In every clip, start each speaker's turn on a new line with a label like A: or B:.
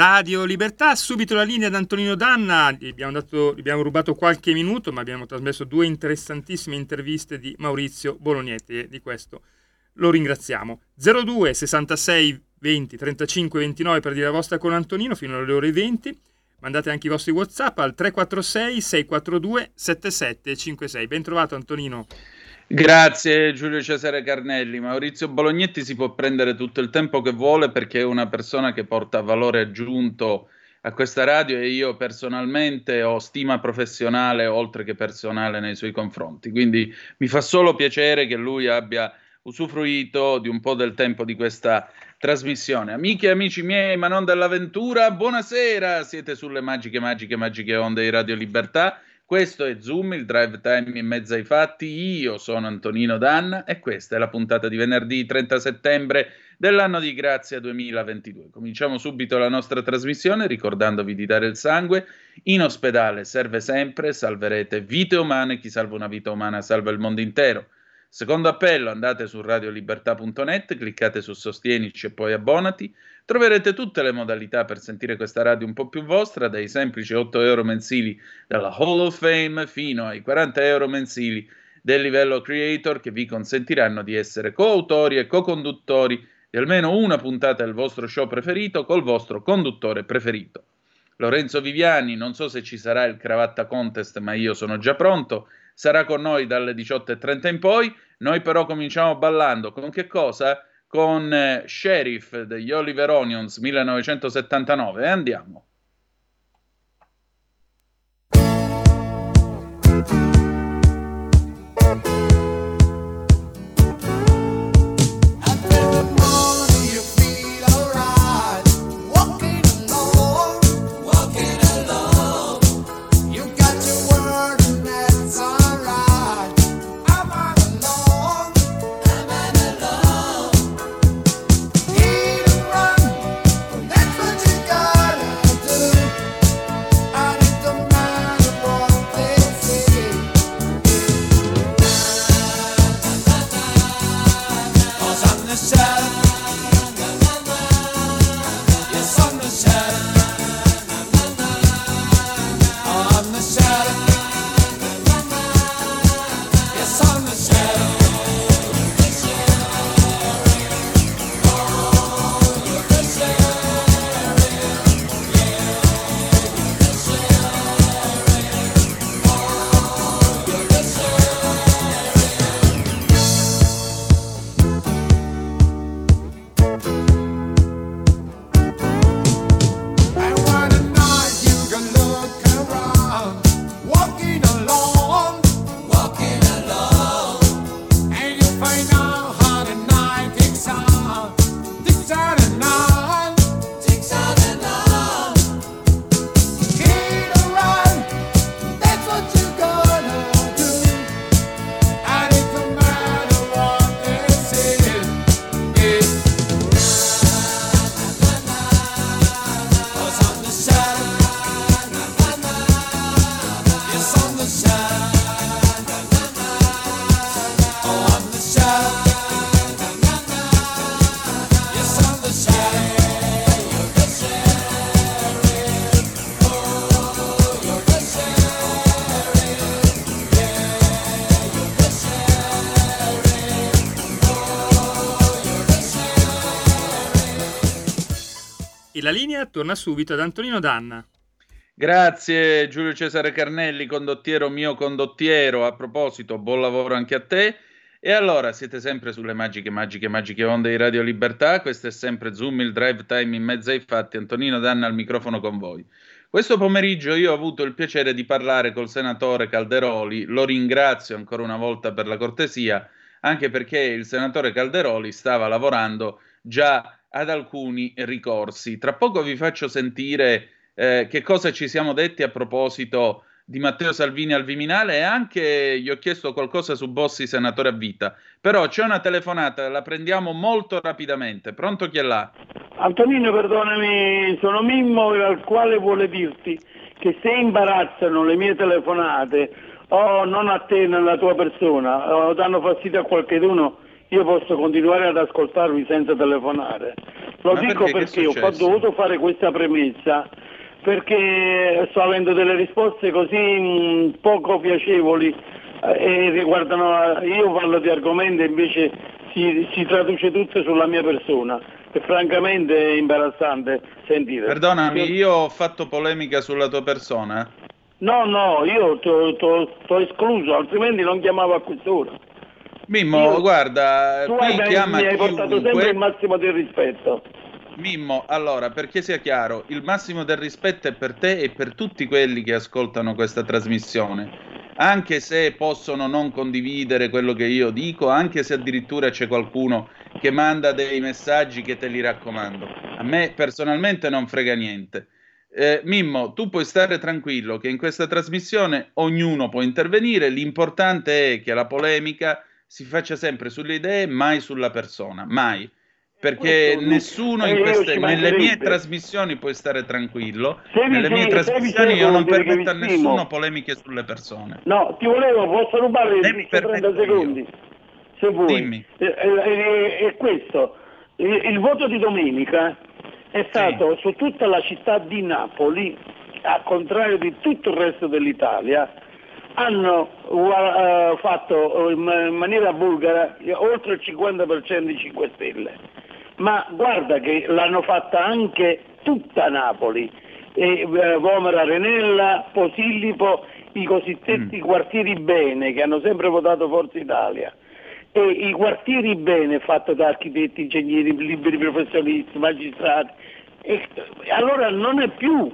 A: Radio Libertà, subito la linea ad Antonino Danna, gli abbiamo, dato, gli abbiamo, rubato qualche minuto ma abbiamo trasmesso due interessantissime interviste di Maurizio Bolognetti e di questo lo ringraziamo. 02 66 20 35 29 per dire la vostra con Antonino fino alle ore 20 Mandate anche i vostri WhatsApp al 346 642 7756. Ben trovato Antonino.
B: Grazie Giulio Cesare Carnelli. Maurizio Bolognetti si può prendere tutto il tempo che vuole perché è una persona che porta valore aggiunto a questa radio e io personalmente ho stima professionale oltre che personale nei suoi confronti. Quindi mi fa solo piacere che lui abbia usufruito di un po' del tempo di questa trasmissione. Amiche e amici miei, ma non dell'avventura, buonasera! Siete sulle magiche, magiche, magiche onde di Radio Libertà. Questo è Zoom, il drive time in mezzo ai fatti. Io sono Antonino Danna e questa è la puntata di venerdì 30 settembre dell'anno di grazia 2022. Cominciamo subito la nostra trasmissione ricordandovi di dare il sangue. In ospedale serve sempre, salverete vite umane. Chi salva una vita umana salva il mondo intero. Secondo appello, andate su radiolibertà.net, cliccate su Sostienici e poi abbonati. Troverete tutte le modalità per sentire questa radio un po' più vostra, dai semplici 8 euro mensili dalla Hall of Fame fino ai 40 euro mensili del livello creator che vi consentiranno di essere coautori e co-conduttori di almeno una puntata del vostro show preferito col vostro conduttore preferito. Lorenzo Viviani, non so se ci sarà il cravatta contest, ma io sono già pronto sarà con noi dalle 18.30 in poi. Noi però cominciamo ballando con che cosa? Con eh, Sheriff degli Oliver Onions 1979 e andiamo.
A: La linea torna subito ad Antonino Danna.
B: Grazie Giulio Cesare Carnelli, condottiero mio condottiero. A proposito, buon lavoro anche a te. E allora siete sempre sulle magiche, magiche, magiche onde di Radio Libertà. Questo è sempre Zoom, il drive time in mezzo ai fatti. Antonino Danna al microfono con voi. Questo pomeriggio io ho avuto il piacere di parlare col senatore Calderoli. Lo ringrazio ancora una volta per la cortesia, anche perché il senatore Calderoli stava lavorando già ad alcuni ricorsi. Tra poco vi faccio sentire eh, che cosa ci siamo detti a proposito di Matteo Salvini al Viminale e anche gli ho chiesto qualcosa su Bossi, senatore a vita. Però c'è una telefonata, la prendiamo molto rapidamente. Pronto chi è là?
C: Antonino, perdonami, sono Mimmo al quale vuole dirti che se imbarazzano le mie telefonate o non a te nella tua persona o danno fastidio a qualcuno, io posso continuare ad ascoltarvi senza telefonare. Lo Ma dico perché, perché ho dovuto fare questa premessa perché sto avendo delle risposte così mh, mm, poco piacevoli eh, e riguardano, io parlo di argomenti invece si, si, traduce tutto sulla mia persona e francamente è imbarazzante sentire.
B: Perdonami, io ho fatto polemica sulla tua persona?
C: No, no, io ti ho escluso, altrimenti non chiamavo a quest'ora.
B: Mimmo, io, guarda,
C: tu hai, chiama mi hai portato sempre il massimo del rispetto.
B: Mimmo, allora, perché sia chiaro, il massimo del rispetto è per te e per tutti quelli che ascoltano questa trasmissione. Anche se possono non condividere quello che io dico, anche se addirittura c'è qualcuno che manda dei messaggi che te li raccomando. A me personalmente non frega niente. Eh, Mimmo, tu puoi stare tranquillo che in questa trasmissione ognuno può intervenire, l'importante è che la polemica si faccia sempre sulle idee, mai sulla persona, mai perché nessuno in queste, nelle mie trasmissioni può stare tranquillo. Se nelle mie trasmissioni io non permetto a nessuno polemiche sulle persone.
C: No, ti volevo, posso rubare 30 secondi? Se vuoi. Dimmi. È, è, è questo. Il, il, voto di domenica è stato sì. su tutta la città di Napoli, al contrario di tutto il resto dell'Italia, hanno uh, fatto in maniera bulgara oltre il 50% di 5 Stelle ma guarda che l'hanno fatta anche tutta Napoli, e, eh, Vomera Renella, Posillipo, i cosiddetti mm. quartieri bene che hanno sempre votato Forza Italia. E i quartieri bene fatti da architetti, ingegneri, liberi professionisti, magistrati. E, allora non è più,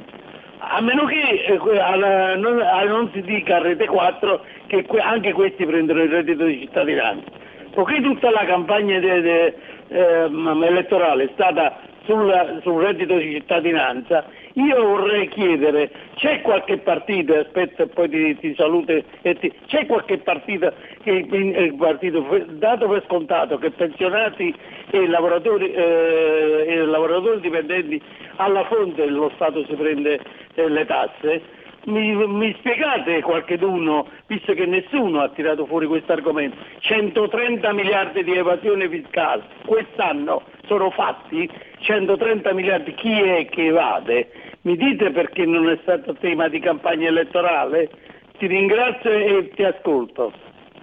C: a meno che eh, alla, non, non, si dica a Rete 4 che que, anche questi prendono il reddito di cittadinanza. Poiché tutta la campagna de, de, eh, elettorale è stata sul, sul, reddito di cittadinanza, io vorrei chiedere, c'è qualche partito, aspetta poi ti, ti saluto, ti, c'è qualche partito che partito, dato per scontato che pensionati e lavoratori, eh, e lavoratori dipendenti alla fonte lo Stato si prende eh, le tasse, mi, mi spiegate qualcheduno, visto che nessuno ha tirato fuori questo argomento, 130 miliardi di evasione fiscale, quest'anno sono fatti? 130 miliardi, chi è che evade? Mi dite perché non è stato tema di campagna elettorale? Ti ringrazio e ti ascolto.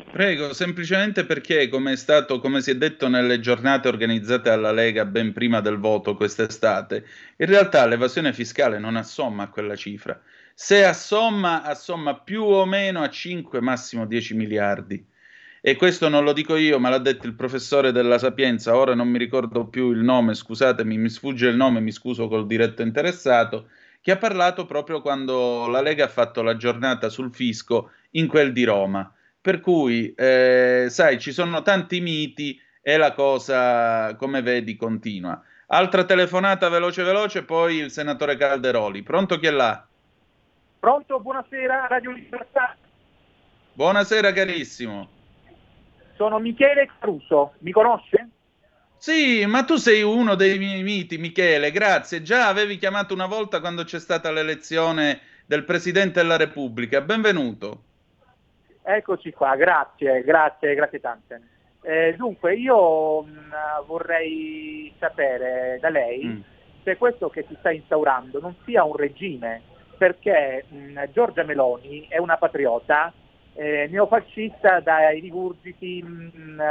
B: Prego, semplicemente perché, come, stato, come si è detto nelle giornate organizzate alla Lega ben prima del voto quest'estate, in realtà l'evasione fiscale non assomma a quella cifra se assomma, assomma più o meno a 5, massimo 10 miliardi. E questo non lo dico io, ma l'ha detto il professore della Sapienza, ora non mi ricordo più il nome, scusatemi, mi sfugge il nome, mi scuso col diretto interessato, che ha parlato proprio quando la Lega ha fatto la giornata sul fisco in quel di Roma. Per cui, eh, sai, ci sono tanti miti e la cosa, come vedi, continua. Altra telefonata veloce veloce, poi il senatore Calderoli. Pronto chi è là?
D: Pronto, buonasera, Radio Libertà.
B: Buonasera carissimo.
D: Sono Michele Caruso, mi conosce?
B: Sì, ma tu sei uno dei miei miti, Michele, grazie. Già avevi chiamato una volta quando c'è stata l'elezione del Presidente della Repubblica. Benvenuto.
D: Eccoci qua, grazie, grazie, grazie tante. Eh, dunque, io mh, mm, vorrei sapere da lei mm. se questo che si sta instaurando non sia un regime perché mh, Giorgia Meloni è una patriota eh, neofascista dai rigurgiti mh,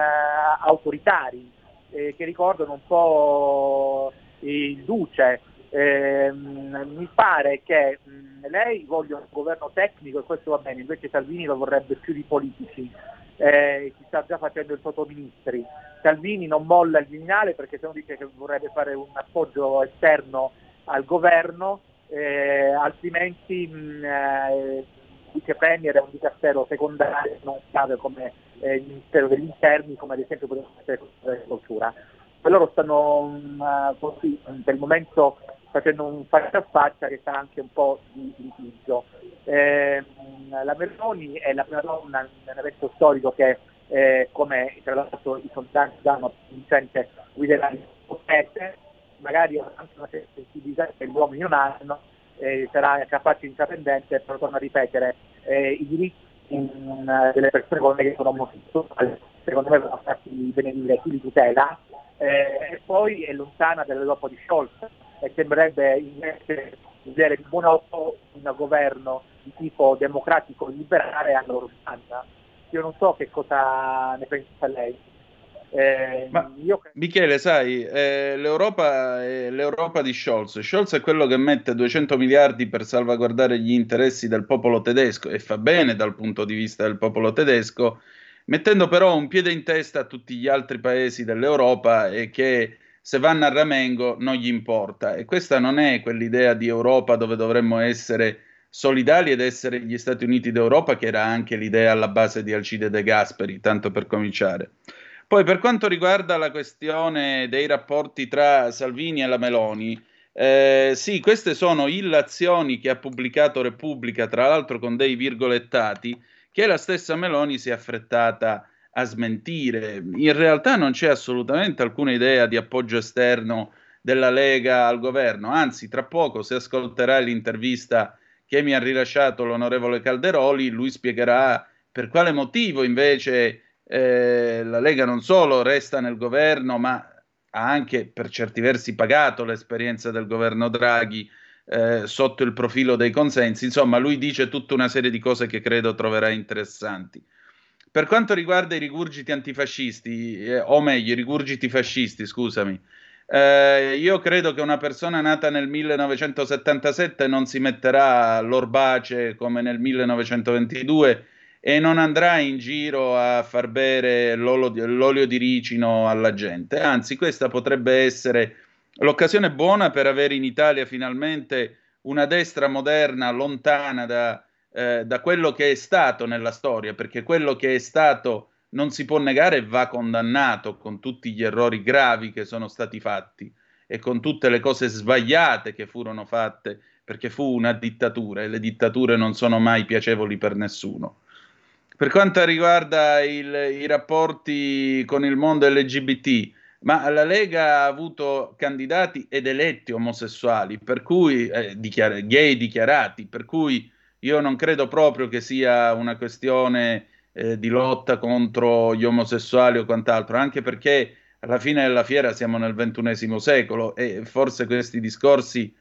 D: autoritari eh, che ricordano un po' il Duce. Eh, mi pare che mh, lei voglia un governo tecnico e questo va bene, invece Salvini lo vorrebbe più di politici. Eh, si sta già facendo il sottoministri. Salvini non molla il Viminale perché se no dice che vorrebbe fare un appoggio esterno al governo eh, altrimenti mh, eh, vice premier è un dicastero secondario non chiave come eh, il Ministero degli Interni, come ad esempio potrebbe essere l'agricoltura. Loro stanno mh, così, per il momento facendo un faccia a faccia che sta anche un po' di litigio. Eh, la Meloni è la prima donna in storico che, eh, come tra l'altro i sondaggi danno vincente guiderà il potete, magari anche una sensibilità che gli uomini non hanno, eh, sarà capace intraprendente, però torno a ripetere, eh, i diritti in, delle persone con me che sono omosessuali, secondo me vanno stati benedire chi li tutela, eh, e poi è lontana dall'Europa di Scholz e sembrerebbe invece vedere il buon occhio un governo di tipo democratico liberale a loro stanza. Io non so che cosa ne pensa lei.
B: Eh, io... Michele, sai, eh, l'Europa è l'Europa di Scholz. Scholz è quello che mette 200 miliardi per salvaguardare gli interessi del popolo tedesco e fa bene dal punto di vista del popolo tedesco, mettendo però un piede in testa a tutti gli altri paesi dell'Europa e che se vanno a ramengo non gli importa. E questa non è quell'idea di Europa dove dovremmo essere solidali ed essere gli Stati Uniti d'Europa, che era anche l'idea alla base di Alcide De Gasperi, tanto per cominciare. Poi per quanto riguarda la questione dei rapporti tra Salvini e la Meloni, eh, sì, queste sono illazioni che ha pubblicato Repubblica, tra l'altro con dei virgolettati, che la stessa Meloni si è affrettata a smentire. In realtà non c'è assolutamente alcuna idea di appoggio esterno della Lega al governo, anzi, tra poco, se ascolterai l'intervista che mi ha rilasciato l'onorevole Calderoli, lui spiegherà per quale motivo invece eh, la Lega non solo resta nel governo, ma ha anche per certi versi pagato l'esperienza del governo Draghi eh, sotto il profilo dei consensi. Insomma, lui dice tutta una serie di cose che credo troverai interessanti. Per quanto riguarda i rigurgiti antifascisti, eh, o meglio, i rigurgiti fascisti, scusami, eh, io credo che una persona nata nel 1977 non si metterà l'orbace come nel 1922 e non andrà in giro a far bere l'olio, di ricino alla gente. Anzi, questa potrebbe essere l'occasione buona per avere in Italia finalmente una destra moderna lontana da, eh, da quello che è stato nella storia, perché quello che è stato non si può negare e va condannato con tutti gli errori gravi che sono stati fatti e con tutte le cose sbagliate che furono fatte, perché fu una dittatura e le dittature non sono mai piacevoli per nessuno. Per quanto riguarda il, i rapporti con il mondo LGBT, ma la Lega ha avuto candidati ed eletti omosessuali, per cui eh, dichiara- gay dichiarati, per cui io non credo proprio che sia una questione eh, di lotta contro gli omosessuali o quant'altro, anche perché alla fine della fiera siamo nel ventunesimo secolo e forse questi discorsi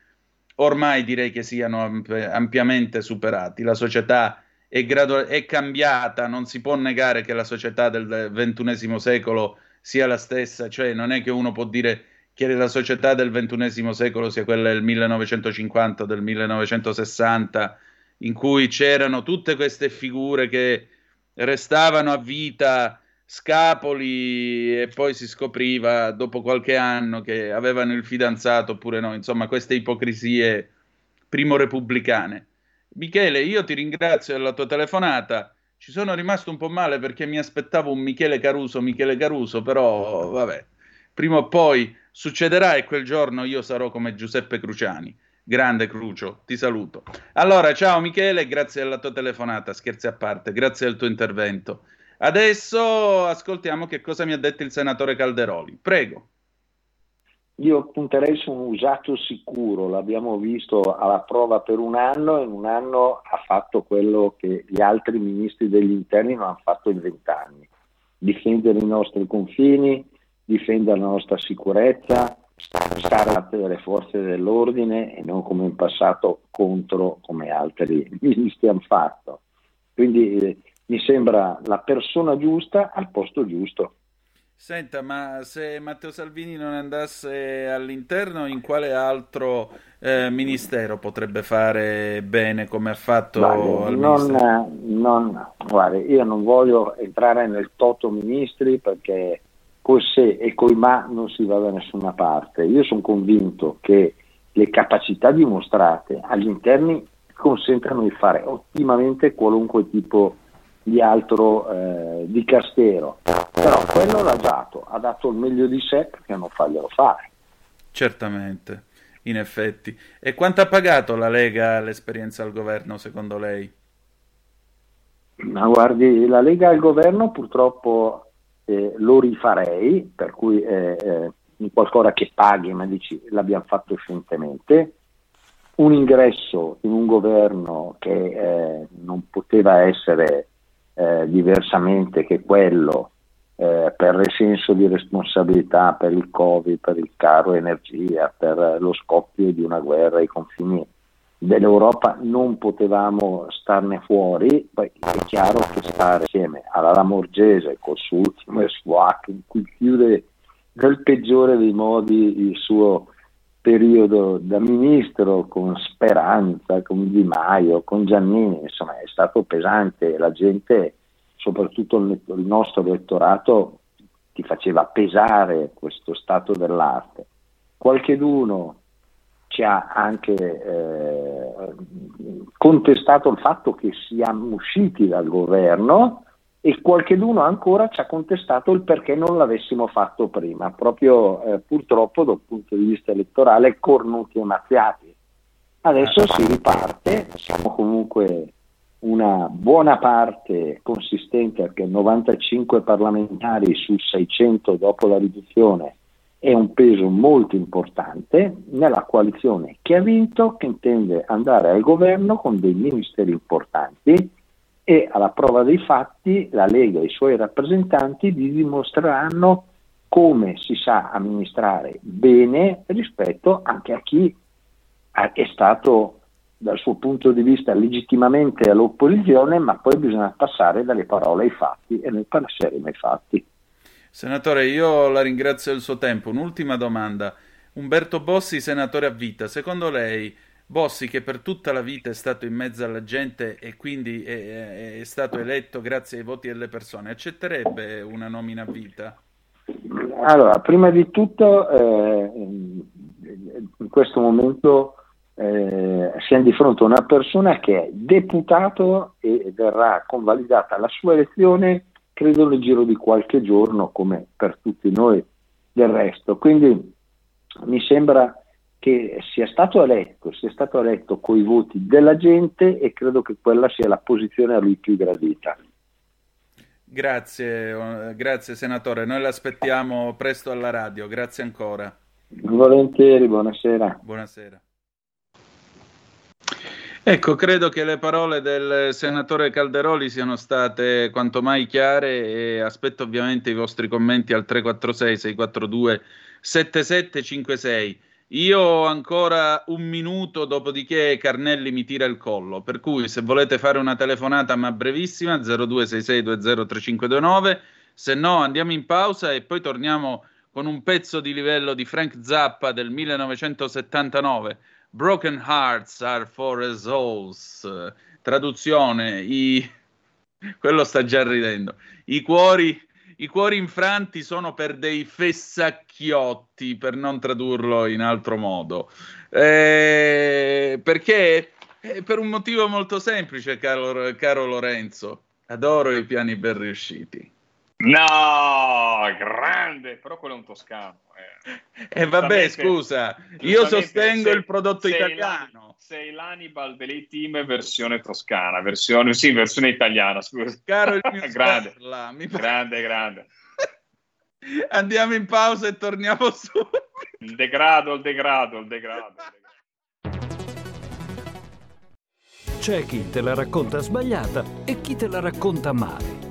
B: ormai direi che siano amp- ampiamente superati. La società è, gradu- è cambiata, non si può negare che la società del ventunesimo secolo sia la stessa, cioè non è che uno può dire che la società del ventunesimo secolo sia quella del 1950, del 1960, in cui c'erano tutte queste figure che restavano a vita scapoli e poi si scopriva dopo qualche anno che avevano il fidanzato oppure no, insomma queste ipocrisie primo repubblicane. Michele, io ti ringrazio della tua telefonata. Ci sono rimasto un po' male perché mi aspettavo un Michele Caruso, Michele Caruso, però vabbè, prima o poi succederà e quel giorno io sarò come Giuseppe Cruciani. Grande Crucio, ti saluto. Allora, ciao Michele, grazie della tua telefonata, scherzi a parte, grazie del tuo intervento. Adesso ascoltiamo che cosa mi ha detto il senatore Calderoli. Prego.
E: Io punterei su un usato sicuro, l'abbiamo visto alla prova per un anno e in un anno ha fatto quello che gli altri ministri degli interni non hanno fatto in vent'anni. Difendere i nostri confini, difendere la nostra sicurezza, stare a delle forze dell'ordine e non come in passato contro come altri ministri hanno fatto. Quindi eh, mi sembra la persona giusta al posto giusto.
B: Senta, ma se Matteo Salvini non andasse all'interno, in quale altro eh, ministero potrebbe fare bene come ha fatto
E: guarda, al non, non, guarda, io non voglio entrare nel toto ministri perché col se e col ma non si va da nessuna parte. Io sono convinto che le capacità dimostrate agli interni consentano di fare ottimamente qualunque tipo di altro eh, di Castero però quello l'ha dato, ha dato il meglio di sé perché non farglielo fare.
B: Certamente. in effetti. E quanto ha pagato la Lega l'esperienza al governo, secondo lei?
E: Ma guardi, la Lega al governo purtroppo eh, lo rifarei, per cui eh, eh, qualcosa che paghi, ma dici l'abbiamo fatto scientemente. Un ingresso in un governo che eh, non poteva essere eh, diversamente che quello eh, per il senso di responsabilità, per il Covid, per il caro energia, per lo scoppio di una guerra ai confini dell'Europa non potevamo starne fuori, poi è chiaro che stare insieme alla Lamorgese col suo ultimo SWAC in cui chiude nel peggiore dei modi il suo periodo da ministro con Speranza, con Di Maio, con Giannini, insomma è stato pesante, la gente, soprattutto il nostro elettorato, ti faceva pesare questo stato dell'arte. Qualcheduno ci ha anche eh, contestato il fatto che siamo usciti dal governo e qualcheduno ancora ci ha contestato il perché non l'avessimo fatto prima, proprio eh, purtroppo dal punto di vista elettorale cornuti e mazziati. Adesso si riparte, siamo comunque una buona parte consistente perché 95 parlamentari su 600 dopo la riduzione è un peso molto importante nella coalizione che ha vinto, che intende andare al governo con dei ministeri importanti e alla prova dei fatti la Lega e i suoi rappresentanti vi dimostreranno come si sa amministrare bene rispetto anche a chi è stato dal suo punto di vista legittimamente all'opposizione, ma poi bisogna passare dalle parole ai fatti e noi passeremo ai fatti.
B: Senatore, io la ringrazio del suo tempo. Un'ultima domanda. Umberto Bossi, senatore a vita, secondo lei Bossi, che per tutta la vita è stato in mezzo alla gente e quindi è, è stato eletto grazie ai voti delle persone, accetterebbe una nomina a vita?
E: Allora, prima di tutto, eh, in questo momento eh, siamo di fronte a una persona che è deputato e verrà convalidata la sua elezione credo nel giro di qualche giorno, come per tutti noi del resto. Quindi mi sembra che sia stato eletto, sia stato eletto con i voti della gente e credo che quella sia la posizione a lui più gradita.
B: Grazie, grazie senatore, noi l'aspettiamo presto alla radio, grazie ancora.
E: Volentieri, buonasera.
B: Buonasera. Ecco, credo che le parole del senatore Calderoli siano state quanto mai chiare e aspetto ovviamente i vostri commenti al 346 642 7756. Io ho ancora un minuto, dopodiché Carnelli mi tira il collo, per cui se volete fare una telefonata ma brevissima 0266203529, se no andiamo in pausa e poi torniamo con un pezzo di livello di Frank Zappa del 1979 Broken hearts are for souls. Traduzione, i... quello sta già ridendo. I cuori, I cuori infranti sono per dei fessacchiotti, per non tradurlo in altro modo. Eh, perché? Eh, per un motivo molto semplice, caro, caro Lorenzo. Adoro i piani ben riusciti.
F: No, grande, però quello è un toscano.
B: Eh. E eh, vabbè, scusa, io sostengo sei, il prodotto sei italiano.
F: sei l'Hannibal delle team versione toscana, versione, sì, versione italiana, scusa.
B: Caro il mio
F: grande, sperla, mi grande, grande.
B: Andiamo in pausa e torniamo su.
F: Il degrado, il degrado, il degrado.
G: C'è chi te la racconta sbagliata e chi te la racconta male.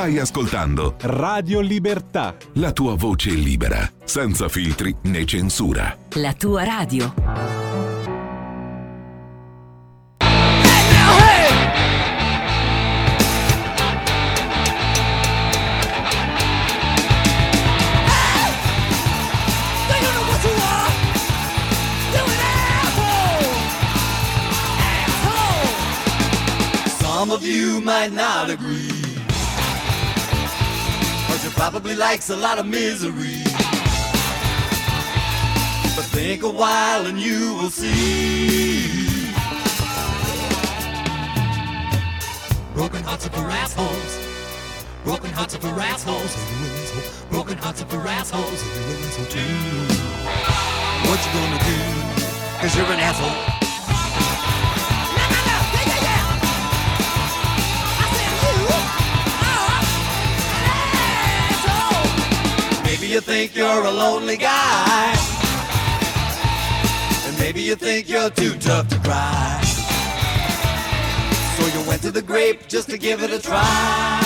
H: Stai ascoltando
I: Radio Libertà.
H: La tua voce libera, senza filtri né censura.
J: La tua radio. Some of you might not agree. Probably likes a lot of misery. But think a while and you will see. Broken hearts are for assholes. Broken hearts are for assholes. Broken hearts are for assholes. What you gonna do? Cause you're an asshole. You think you're a lonely guy. And maybe you think you're too tough to cry. So you went to the grape just to give it a try.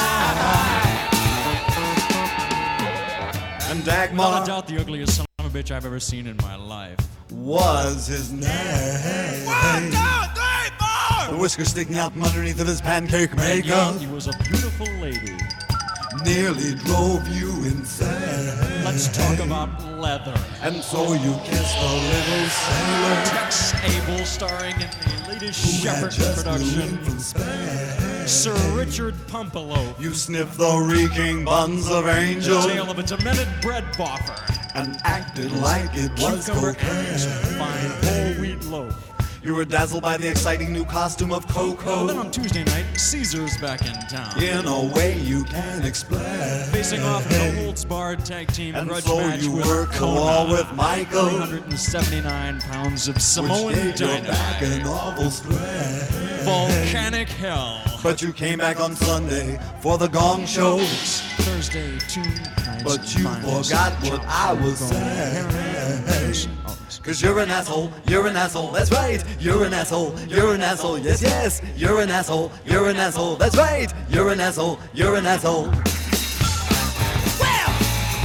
J: And Dagmar.
K: I doubt the ugliest son of a bitch I've ever seen in my life.
J: Was his name. One, two, three, four! The whiskers sticking out from underneath of his pancake maker.
K: He was a beautiful lady
J: nearly drove you insane.
K: Let's talk about leather.
J: And so you kissed a little sailor.
K: Tex Abel starring in the latest Shepard production. Sir Richard Pumpelo.
J: You sniffed the reeking buns of angel.
K: The tale of a demented bread boffer.
J: And acted like it was
K: Cucumber
J: cocaine.
K: Fine whole wheat loaf.
J: You were dazzled by the exciting new costume of Coco.
K: Then on Tuesday night, Caesar's back in town.
J: In a way you can't explain.
K: Facing off a Holtz barred tag team
J: And
K: grudge
J: so
K: match
J: you
K: with
J: the
K: Kona.
J: with Michael.
K: 379 pounds of
J: Which
K: Samoan
J: gave your back
K: dynamite.
J: an awful.
K: Volcanic hell.
J: But you came back on Sunday for the gong show.
K: Thursday, two nights.
J: But you forgot what I was saying. Cause you're an asshole, you're an asshole, that's right. You're an asshole, you're an asshole, yes, yes. You're an asshole, you're an asshole, that's right. You're an asshole, you're an asshole.
L: Well,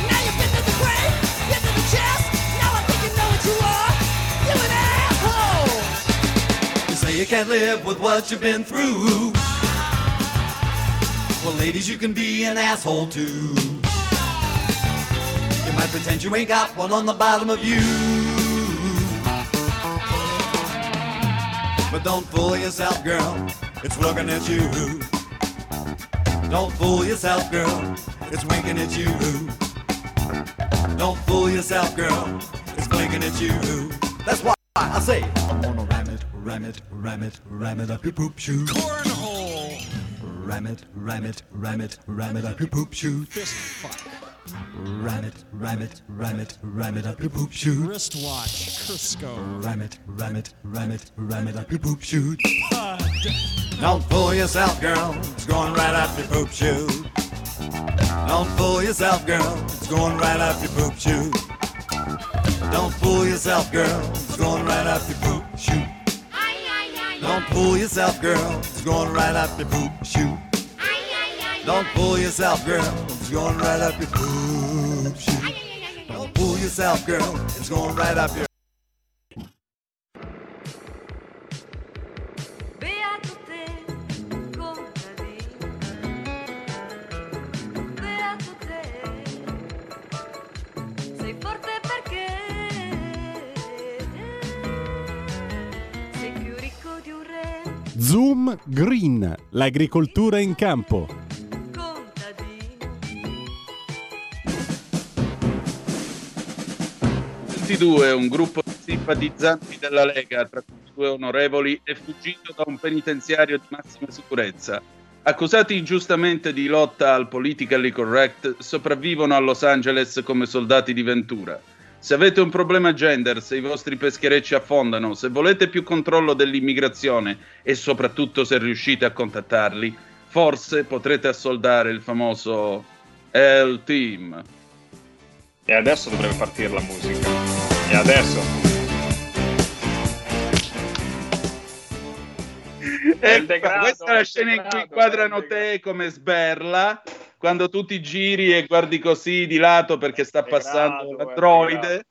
L: now you've been to the brain, been to the chest. Now I think you know what you are. You're an asshole.
J: You say you can't live with what you've been through. Well, ladies, you can be an asshole too. You might pretend you ain't got one on the bottom of you. But don't fool yourself, girl. It's looking at you. Don't fool yourself, girl. It's winking at you. Don't fool yourself, girl. It's blinking at you. That's why I say I'm gonna ram it, ram it, ram it, ram it up your poop shoe.
K: Cornhole.
J: Ram it, ram it, ram it, ram it up your poop shoe.
K: Fist fuck.
J: Ram it, ram it, ram it, ram it up your poop shoe.
K: Wristwatch. Crisco.
J: Ram it, ram it, ram it, ram it up your poop shoe.
K: Pud.
J: Don't fool yourself, girl. It's going right up your poop shoe. Don't fool yourself, girl. It's going right up your poop shoe. Don't fool yourself, girl. It's going right up your poop shoe. Don't fool yourself, girl. It's going right up your poop shoe. Don't fool yourself, girl. It's going right up your shoe. Don't fool yourself, girl. It's going right up your.
I: Zoom Green, l'agricoltura in campo.
B: 22, un gruppo di simpatizzanti della Lega, tra cui due onorevoli, è fuggito da un penitenziario di massima sicurezza. Accusati ingiustamente di lotta al politically correct, sopravvivono a Los Angeles come soldati di Ventura. Se avete un problema gender, se i vostri pescherecci affondano, se volete più controllo dell'immigrazione e soprattutto se riuscite a contattarli, forse potrete assoldare il famoso L-Team.
F: E adesso dovrebbe partire la musica. E adesso. È il degrado,
B: questa è la scena in cui
F: degrado,
B: inquadrano te come sberla quando tu ti giri e guardi così di lato perché sta
F: Degrado,
B: passando
F: è
B: l'androide.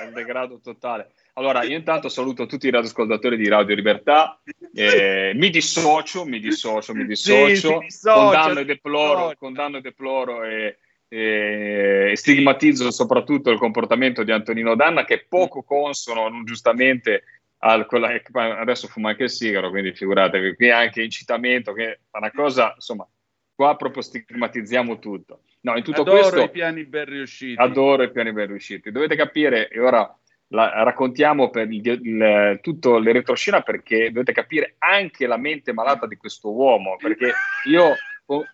F: È il degrado totale. Allora, io intanto saluto tutti i radioascoltatori di Radio Libertà. eh, mi dissocio, mi dissocio, mi dissocio.
B: Sì,
F: condanno, e deploro, condanno e deploro e, e stigmatizzo soprattutto il comportamento di Antonino Danna che è poco consono, non giustamente, al, quella, adesso fuma anche il sigaro, quindi figuratevi, qui anche incitamento, che è una cosa, insomma, qua proprio stigmatizziamo tutto. No, in tutto
B: adoro
F: questo,
B: i piani ben riusciti.
F: Adoro i piani ben riusciti. Dovete capire, e ora la, raccontiamo per il, il, tutto l'elettroscena perché dovete capire anche la mente malata di questo uomo, perché io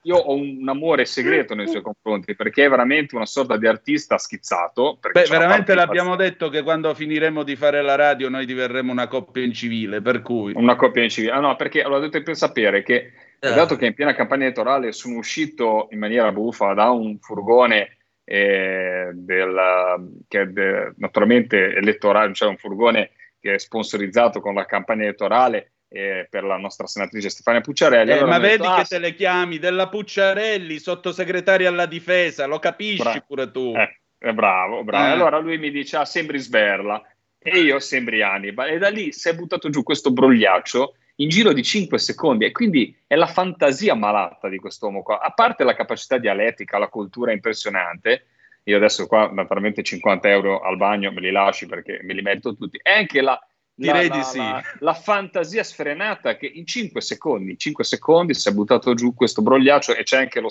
F: io ho un amore segreto nei suoi confronti perché è veramente una sorta di artista schizzato.
B: Beh, veramente l'abbiamo detto che quando finiremo di fare la radio noi diverremo una coppia in civile, per cui...
F: Una coppia in civile. Ah no, perché allora dovete sapere che, eh. dato che in piena campagna elettorale sono uscito in maniera buffa da un furgone eh, del, che de, naturalmente elettorale, cioè un furgone che è sponsorizzato con la campagna elettorale eh, per la nostra senatrice Stefania Pucciarelli.
B: Eh,
F: allora
B: ma vedi
F: detto,
B: che
F: ah,
B: te le chiami della Pucciarelli, sottosegretaria alla difesa, lo capisci
F: Bra-
B: pure tu.
F: Eh, bravo, bravo.
B: Eh.
F: Allora lui mi dice, ah, sembri Sberla. E io sembri Annibal. E da lì si è buttato giù questo brogliaccio in giro di 5 secondi. E quindi è la fantasia malata di quest'uomo qua. A parte la capacità dialettica, la cultura impressionante, io adesso qua naturalmente 50 euro al bagno me li lasci perché me li merito tutti, è anche la,
B: Direi
F: la,
B: di
F: la,
B: sì.
F: la, la fantasia sfrenata che in 5 secondi, in 5 secondi si è buttato giù questo brogliaccio e c'è anche lo,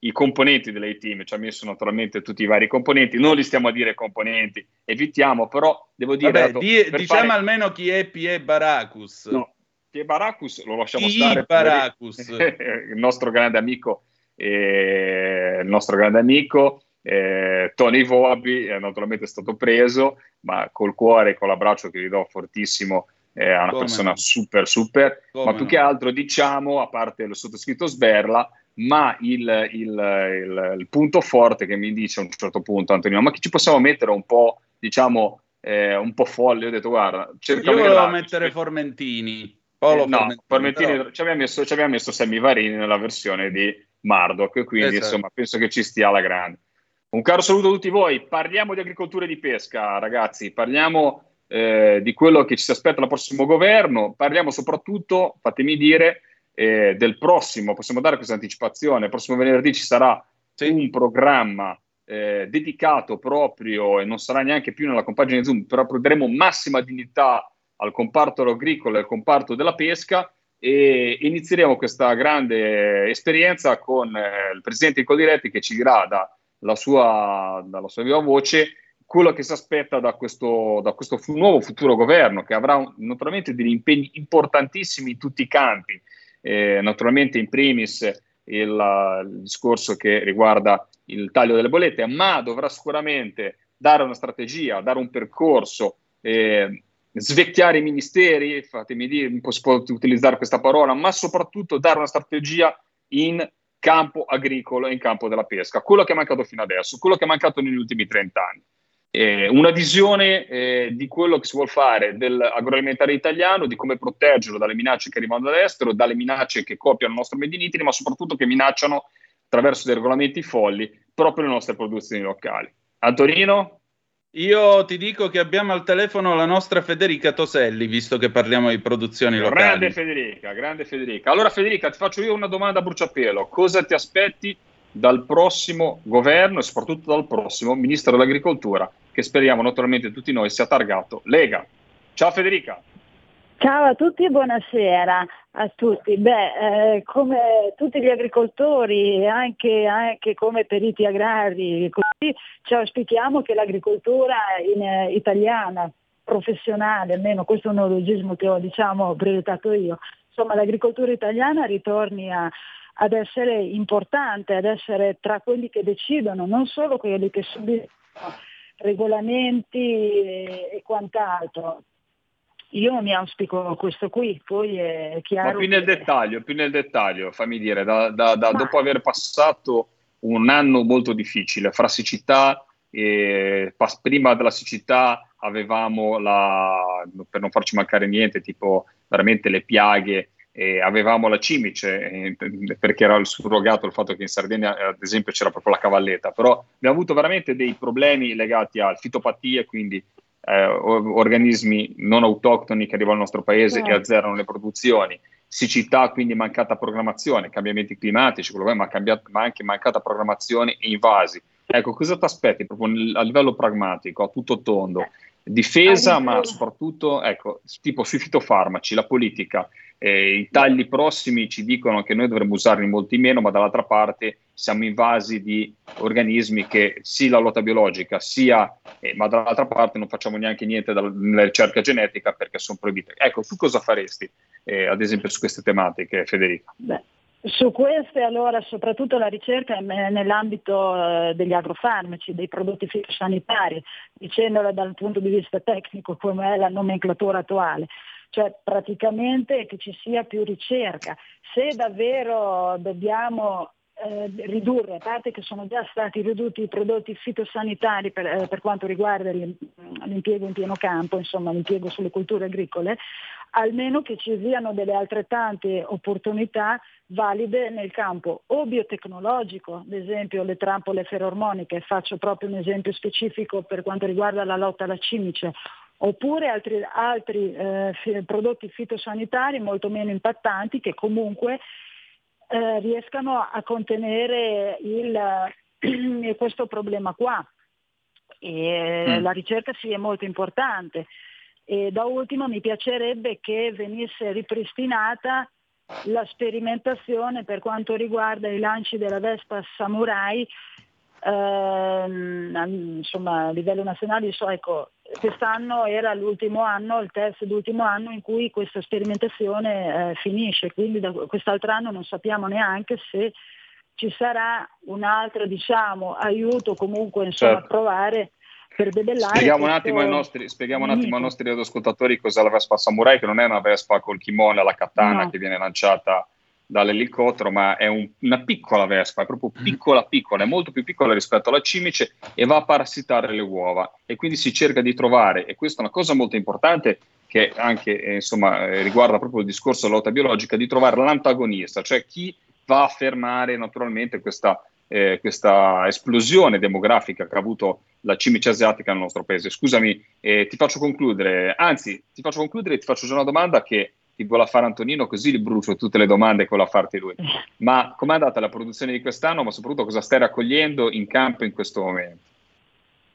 F: i componenti delle team, ci ha messo naturalmente tutti i vari componenti, non li stiamo a dire componenti, evitiamo, però devo dire...
B: Vabbè,
F: dato,
B: di- diciamo
F: fare-
B: almeno chi è Pie Baracus.
F: No, Pie Baracus lo lasciamo
B: Chi
F: stare.
B: Baracus?
F: il nostro grande amico, eh, il nostro grande amico eh, Tony Volpi è naturalmente stato preso, ma col cuore e con l'abbraccio che gli do fortissimo è una
B: Come
F: persona
B: no?
F: super super,
B: Come
F: ma più
B: no?
F: che altro diciamo, a parte il sottoscritto Sberla, ma il, il- il- il punto forte che mi dice a un certo punto Antonino, ma che ci possiamo mettere un po', diciamo, eh, un po' folle? Ho detto, guarda, cerca
B: Io volevo mettere Formentini. Paolo
F: eh, no,
B: Formentini,
F: Formentini
B: però-
F: ci abbiamo messo, ci abbiamo messo Sammy Varini nella versione di Mardok, quindi
B: Esatto.
F: insomma penso che ci stia alla grande. Un caro saluto a tutti voi, parliamo di agricoltura e di pesca ragazzi, parliamo eh, di quello che ci si aspetta dal prossimo governo, parliamo soprattutto, fatemi dire, eh, del prossimo, possiamo dare questa anticipazione, il prossimo venerdì ci sarà un programma eh, dedicato proprio, e non sarà neanche più nella compagine Zoom, però daremo massima dignità al comparto agricolo e al comparto della pesca. E inizieremo questa grande esperienza con eh, il presidente di Codiretti che ci dirà da- la sua, dalla sua viva voce quello che si aspetta da questo, da questo fu- nuovo futuro governo che avrà un- naturalmente degli impegni importantissimi in tutti i campi, Eh, naturalmente in primis il, il discorso che riguarda il taglio delle bollette, ma dovrà sicuramente dare una strategia, dare un percorso, eh, svecchiare i ministeri, fatemi dire, si può utilizzare questa parola, ma soprattutto dare una strategia in campo agricolo e in campo della pesca, quello che è mancato fino adesso, quello che è mancato negli ultimi 30 anni. Eh, una visione eh, di quello che si vuole fare dell'agroalimentare italiano, di come proteggerlo dalle minacce che arrivano dall'estero, dalle minacce che copiano il nostro Made in Italy, ma soprattutto che minacciano attraverso dei regolamenti folli proprio le nostre produzioni locali. Antonino?
B: Io ti dico che abbiamo al telefono la nostra Federica Toselli, visto che parliamo di produzioni locali.
F: Grande Federica, grande Federica. Allora Federica, ti faccio io una domanda a bruciapelo. Cosa ti aspetti dal prossimo governo e soprattutto dal prossimo ministro dell'agricoltura, che speriamo naturalmente tutti noi sia targato Lega? Ciao Federica.
M: Ciao a tutti e buonasera a tutti. Beh, eh, come tutti gli agricoltori e anche, anche come periti agrari, così ci auspichiamo che l'agricoltura in, eh, italiana, professionale, almeno questo è un neologismo che ho diciamo brevettato io, insomma l'agricoltura italiana ritorni a, ad essere importante, ad essere tra quelli che decidono, non solo quelli che subiscono regolamenti e, e quant'altro. Io mi auspico questo qui, poi è chiaro.
F: Ma più nel
M: che-
F: dettaglio, più nel dettaglio, fammi dire, da- da- da-
M: Ma-
F: dopo aver passato un anno molto difficile. Fra siccità e pas- prima della siccità avevamo la, per non farci mancare niente, tipo veramente le piaghe, e avevamo la cimice, eh, perché era il surrogato il fatto che in Sardegna, eh, ad esempio, c'era proprio la cavalletta, però abbiamo avuto veramente dei problemi legati a fitopatie, quindi eh, organismi non autoctoni che arrivano al nostro paese
M: Certo.
F: e azzerano le produzioni, siccità, quindi mancata programmazione, cambiamenti climatici, quello che ma, cambiato- ma anche mancata programmazione e invasi. ecco, cosa ti aspetti proprio a livello pragmatico, a tutto tondo? Difesa, ma soprattutto, ecco, tipo sui fitofarmaci, la politica, eh, i tagli prossimi ci dicono che noi dovremmo usarli molti meno, ma dall'altra parte siamo invasi di organismi che sia la lotta biologica, sia, eh, ma dall'altra parte non facciamo neanche niente dalla, nella ricerca genetica perché sono proibite. Ecco, tu cosa faresti, eh, ad esempio, su queste tematiche, Federica?
M: Beh. Su queste allora soprattutto la ricerca nell'ambito eh, degli agrofarmaci, dei prodotti fitosanitari, dicendolo dal punto di vista tecnico come è la nomenclatura attuale, cioè praticamente che ci sia più ricerca. Se davvero dobbiamo eh, ridurre, a parte che sono già stati ridotti i prodotti fitosanitari per, eh, per quanto riguarda l'impiego in pieno campo, insomma l'impiego sulle culture agricole, almeno che ci siano delle altrettante opportunità valide nel campo o biotecnologico, ad esempio le trappole ferormoniche, faccio proprio un esempio specifico per quanto riguarda la lotta alla cimice, oppure altri, altri eh, prodotti fitosanitari molto meno impattanti che comunque eh, riescano a contenere il, questo problema qua. E mm. La ricerca sì è molto importante. E da ultimo mi piacerebbe che venisse ripristinata la sperimentazione per quanto riguarda i lanci della Vespa Samurai, ehm, insomma a livello nazionale, so, ecco, quest'anno era l'ultimo anno, il terzo ed ultimo anno in cui questa sperimentazione eh, finisce, quindi da quest'altro anno non sappiamo neanche se ci sarà un altro diciamo, aiuto comunque insomma, certo. a provare per debellare.
F: Spieghiamo un attimo ai nostri, spieghiamo un attimo ai nostri ascoltatori cos'è la Vespa Samurai, che non è una Vespa col kimono la katana no. che viene lanciata dall'elicottero, ma è un, una piccola vespa, è proprio piccola piccola, è molto più piccola rispetto alla cimice e va a parassitare le uova e quindi si cerca di trovare, e questa è una cosa molto importante che anche eh, insomma, eh, riguarda proprio il discorso della lotta biologica, di trovare l'antagonista, cioè chi va a fermare naturalmente questa eh, questa esplosione demografica che ha avuto la cimice asiatica nel nostro paese. Scusami, eh, ti faccio concludere, anzi ti faccio concludere e ti faccio già una domanda che ti vuole fare Antonino, così gli brucio tutte le domande che vuole farti lui. Ma com'è andata la produzione di quest'anno, ma soprattutto cosa stai raccogliendo in campo in questo momento?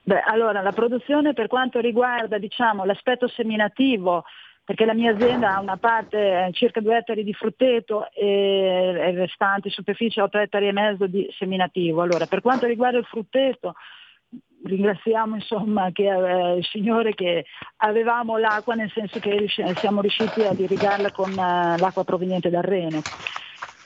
M: Beh, allora, la produzione per quanto riguarda diciamo, l'aspetto seminativo perché la mia azienda ha una parte, eh, circa due ettari di frutteto e, e restanti superficie 8 ettari e mezzo di seminativo. Allora, per quanto riguarda il frutteto, ringraziamo insomma che, eh, il Signore che avevamo l'acqua nel senso che siamo riusciti ad irrigarla con eh, l'acqua proveniente dal Reno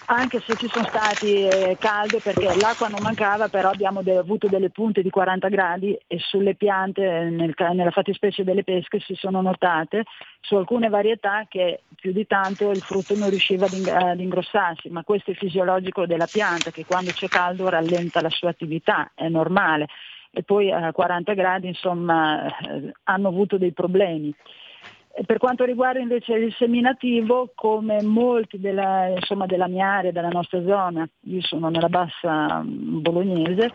M: anche se ci sono stati eh, calde perché l'acqua non mancava, però abbiamo de- avuto delle punte di 40 gradi e sulle piante, nel, nella fattispecie delle pesche, si sono notate su alcune varietà che più di tanto il frutto non riusciva ad, ing- ad ingrossarsi, ma questo è fisiologico della pianta che quando c'è caldo rallenta la sua attività, è normale. E poi a 40 gradi insomma eh, hanno avuto dei problemi. Per quanto riguarda invece il seminativo, come molti della, insomma, della mia area, della nostra zona, io sono nella bassa mm, bolognese,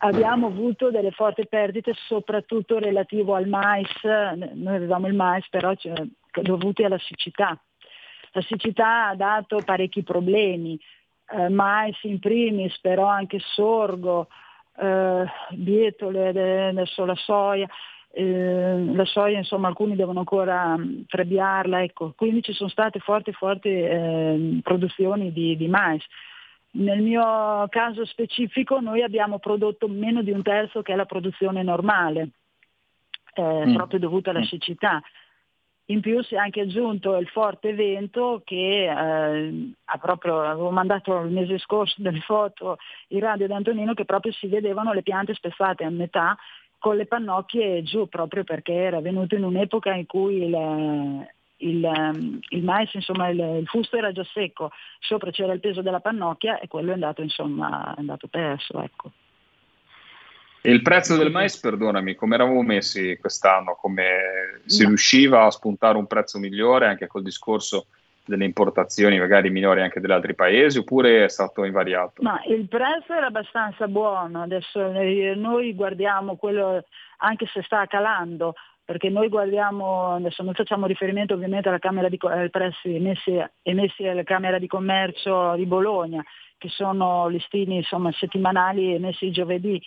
M: abbiamo avuto delle forti perdite soprattutto relativo al mais, noi avevamo il mais però dovuti alla siccità. La siccità ha dato parecchi problemi, eh, mais in primis, però anche sorgo, eh, bietole, adesso la soia, eh, la soia insomma alcuni devono ancora mm, trebbiarla, ecco. quindi ci sono state forti forti eh, produzioni di, di, mais. Nel mio caso specifico noi abbiamo prodotto meno di un terzo che è la produzione normale, eh, mm. proprio dovuta alla siccità. In più si è anche aggiunto il forte vento che eh, ha proprio, avevo mandato il mese scorso delle foto in radio ad Antonino che proprio si vedevano le piante spezzate a metà con le pannocchie giù proprio perché era venuto in un'epoca in cui il, il, il mais, insomma il, il, fusto era già secco, sopra c'era il peso della pannocchia e quello è andato, insomma, è andato perso. Ecco.
F: E il prezzo del mais, perdonami, come eravamo messi quest'anno? Come si no. riusciva a spuntare un prezzo migliore anche col discorso delle importazioni magari minori anche dagli altri paesi oppure è stato invariato?
M: Ma il prezzo era abbastanza buono, adesso noi guardiamo quello anche se sta calando, perché noi guardiamo, adesso noi facciamo riferimento ovviamente alla Camera di ai prezzi emessi, emessi alla Camera di Commercio di Bologna, che sono listini insomma, settimanali emessi giovedì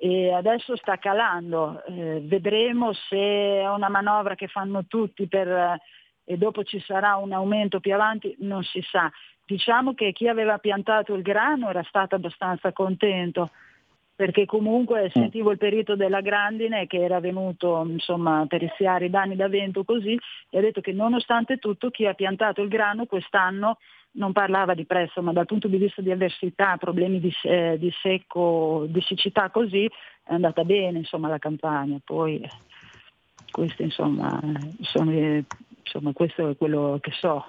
M: e adesso sta calando. Eh, vedremo se è una manovra che fanno tutti per, e dopo ci sarà un aumento più avanti, non si sa. Diciamo che chi aveva piantato il grano era stato abbastanza contento perché comunque mm. sentivo il perito della grandine che era venuto insomma, per rischiare i danni da vento così e ha detto che nonostante tutto chi ha piantato il grano quest'anno non parlava di prezzo, ma dal punto di vista di avversità, problemi di, eh, di secco, di siccità così, è andata bene insomma, la campagna. Poi questo, insomma, sono, insomma, questo è quello che so.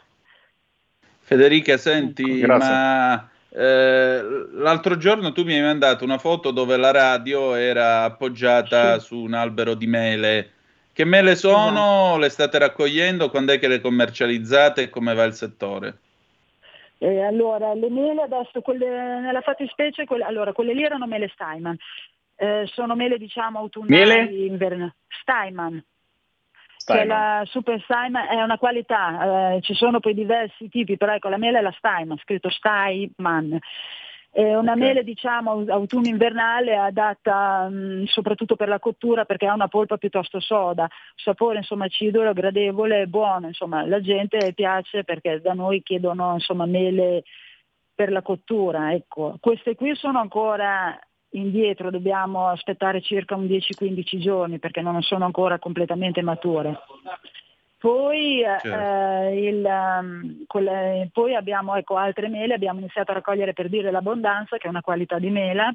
B: Federica, senti, ecco. ma eh, l'altro giorno tu mi hai mandato una foto dove la radio era appoggiata sì. su un albero di mele. Che mele sono? Esatto. Le state raccogliendo? Quando è che le commercializzate e come va il settore?
M: Eh, allora, le mele adesso, quelle, nella fattispecie, quelle, allora, quelle lì erano mele Steinman. Eh, sono mele diciamo autunnali invernali. Steinman. Cioè la Super Steinman è una qualità, eh, ci sono poi diversi tipi, però ecco la mela è la Steinman, scritto Steinman. È una okay. mele diciamo autunno-invernale adatta mh, soprattutto per la cottura perché ha una polpa piuttosto soda, sapore insomma acido, gradevole, buono, insomma la gente piace perché da noi chiedono insomma mele per la cottura, ecco. Queste qui sono ancora indietro, dobbiamo aspettare circa un 10-15 giorni perché non sono ancora completamente mature. Poi, certo. eh, il, um, quelle, poi abbiamo ecco, altre mele, abbiamo iniziato a raccogliere per dire l'abbondanza, che è una qualità di mela.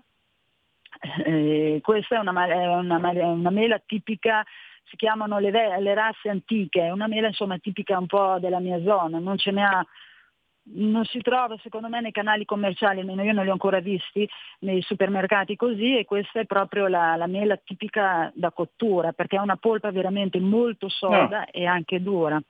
M: Eh, questa è una, è una, una, mela tipica, si chiamano le, le, razze antiche, è una mela insomma tipica un po' della mia zona, non ce ne ha non si trova secondo me nei canali commerciali, almeno io non li ho ancora visti, nei supermercati così e questa è proprio la, la mela tipica da cottura perché ha una polpa veramente molto soda no. e anche dura.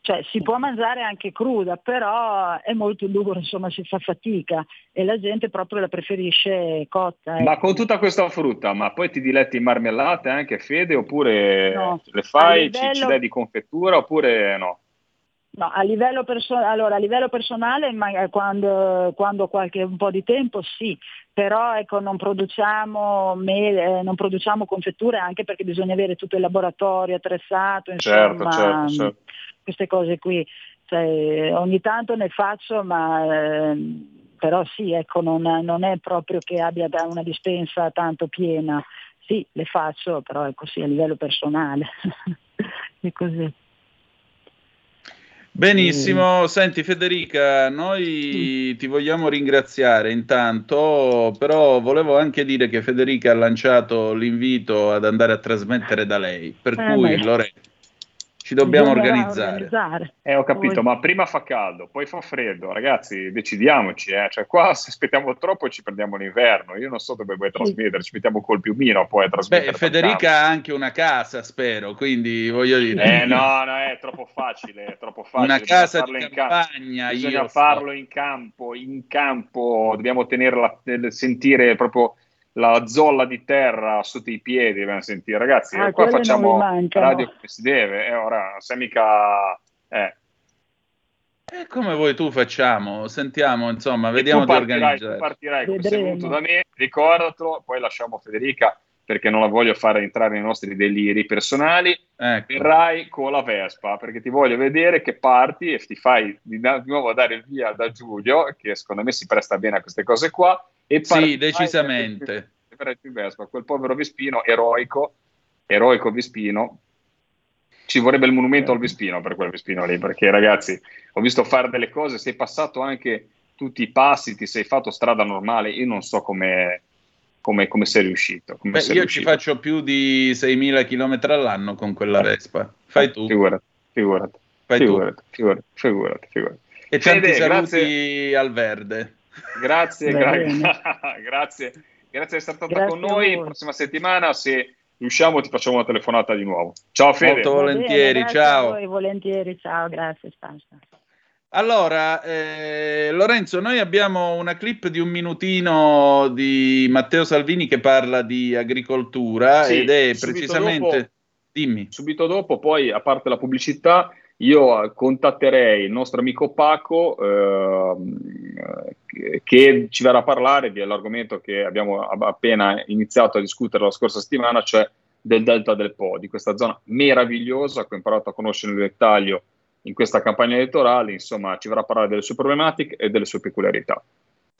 M: Cioè si può mangiare anche cruda, però è molto dura, insomma si fa fatica e la gente proprio la preferisce cotta.
F: Ecco. Ma con tutta questa frutta, ma poi ti diletti in marmellate anche Fede oppure no. le fai, livello... ci, ci dai di confettura oppure no?
M: No, a livello, perso- allora, a livello personale quando, quando qualche un po' di tempo sì, però ecco, non, produciamo mele, non produciamo confetture anche perché bisogna avere tutto il laboratorio attrezzato,
F: certo,
M: insomma,
F: certo, certo.
M: queste cose qui. Cioè, ogni tanto ne faccio, ma eh, però sì, ecco, non, non, è proprio che abbia una dispensa tanto piena. Sì, le faccio, però ecco sì, a livello personale. è così.
B: Benissimo, senti Federica, noi ti vogliamo ringraziare intanto, però volevo anche dire che Federica ha lanciato l'invito ad andare a trasmettere da lei, per eh, cui Lorenzo ci dobbiamo organizzare. organizzare.
F: Eh, ho capito, poi... ma prima fa caldo, poi fa freddo, ragazzi, decidiamoci, eh. cioè qua se aspettiamo troppo ci prendiamo l'inverno, io non so dove vuoi trasmettere, ci mettiamo col piumino poi a trasmettere.
B: Beh, Federica ha anche una casa, spero, quindi voglio dire...
F: Eh no, no, è troppo facile, è troppo facile.
B: Una casa di campagna,
F: Bisogna farlo so. in campo, in campo, dobbiamo tenerla, sentire proprio la zolla di terra sotto i piedi, dobbiamo sentire. Ragazzi, ah, qua facciamo radio come si deve, e eh, ora se mica... Eh.
B: E come vuoi tu facciamo? Sentiamo, insomma, vediamo di organizzare.
F: Tu partirai, venuto da me, ricordatelo, poi lasciamo Federica perché non la voglio fare entrare nei nostri deliri personali. Ecco. Verrai con la Vespa perché ti voglio vedere che parti e ti fai di, di nuovo dare il via da Giulio, che secondo me si presta bene a queste cose qua
B: e sì, decisamente.
F: Vespa, quel povero Vespino, eroico, eroico Vespino. Ci vorrebbe il monumento al Vespino per quel Vespino lì, perché ragazzi, ho visto fare delle cose, sei passato anche tutti i passi, ti sei fatto strada normale, io non so come, come, come sei riuscito. Come
B: Beh,
F: sei
B: io
F: riuscito.
B: ci faccio più di 6.000 km all'anno con quella Vespa. Fai tu.
F: Figurati, figurati.
B: Fai
F: figurati, tu. Figurati, figurati, figurati.
B: E Fede, tanti saluti grazie. al verde.
F: Grazie, gra- grazie, grazie di essere stata grazie con noi. La prossima settimana, se riusciamo, ti facciamo una telefonata di nuovo. Ciao Fede.
B: Molto volentieri,
M: bene,
B: ciao.
M: Voi, volentieri, ciao, grazie. Stanza.
B: Allora, eh, Lorenzo, noi abbiamo una clip di un minutino di Matteo Salvini che parla di agricoltura sì, ed è precisamente...
F: Dopo, Dimmi. Subito dopo, poi, a parte la pubblicità, io contatterei il nostro amico Paco, eh, che ci verrà a parlare dell'argomento che abbiamo appena iniziato a discutere la scorsa settimana, cioè del Delta del Po, di questa zona meravigliosa che ho imparato a conoscere nel dettaglio in questa campagna elettorale, insomma ci verrà a parlare delle sue problematiche e delle sue peculiarità.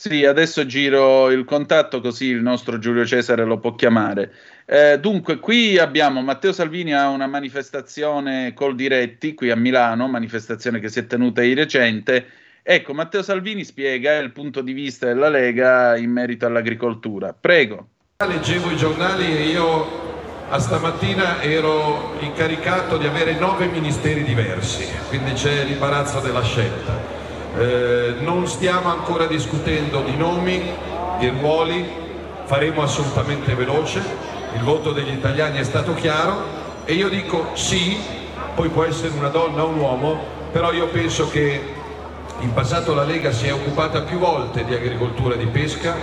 B: Sì, adesso giro il contatto così il nostro Giulio Cesare lo può chiamare. Eh, dunque, qui abbiamo Matteo Salvini a una manifestazione col diretti qui a Milano, manifestazione che si è tenuta di recente. Ecco, Matteo Salvini spiega il punto di vista della Lega in merito all'agricoltura. Prego.
N: Leggevo i giornali e io a stamattina ero incaricato di avere nove ministeri diversi, quindi c'è l'imbarazzo della scelta. Eh, non stiamo ancora discutendo di nomi, di ruoli, faremo assolutamente veloce, il voto degli italiani è stato chiaro e io dico sì, poi può essere una donna o un uomo, però io penso che in passato la Lega si è occupata più volte di agricoltura e di pesca,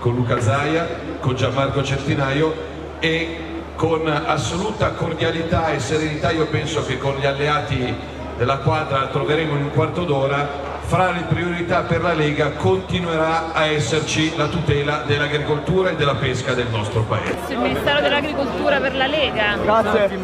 N: con Luca Zaia, con Gianmarco Centinaio e con assoluta cordialità e serenità io penso che con gli alleati della quadra troveremo in un quarto d'ora fra le priorità per la Lega continuerà a esserci la tutela dell'agricoltura e della pesca del nostro paese.
O: Il Ministero dell'Agricoltura per la Lega.
N: Grazie.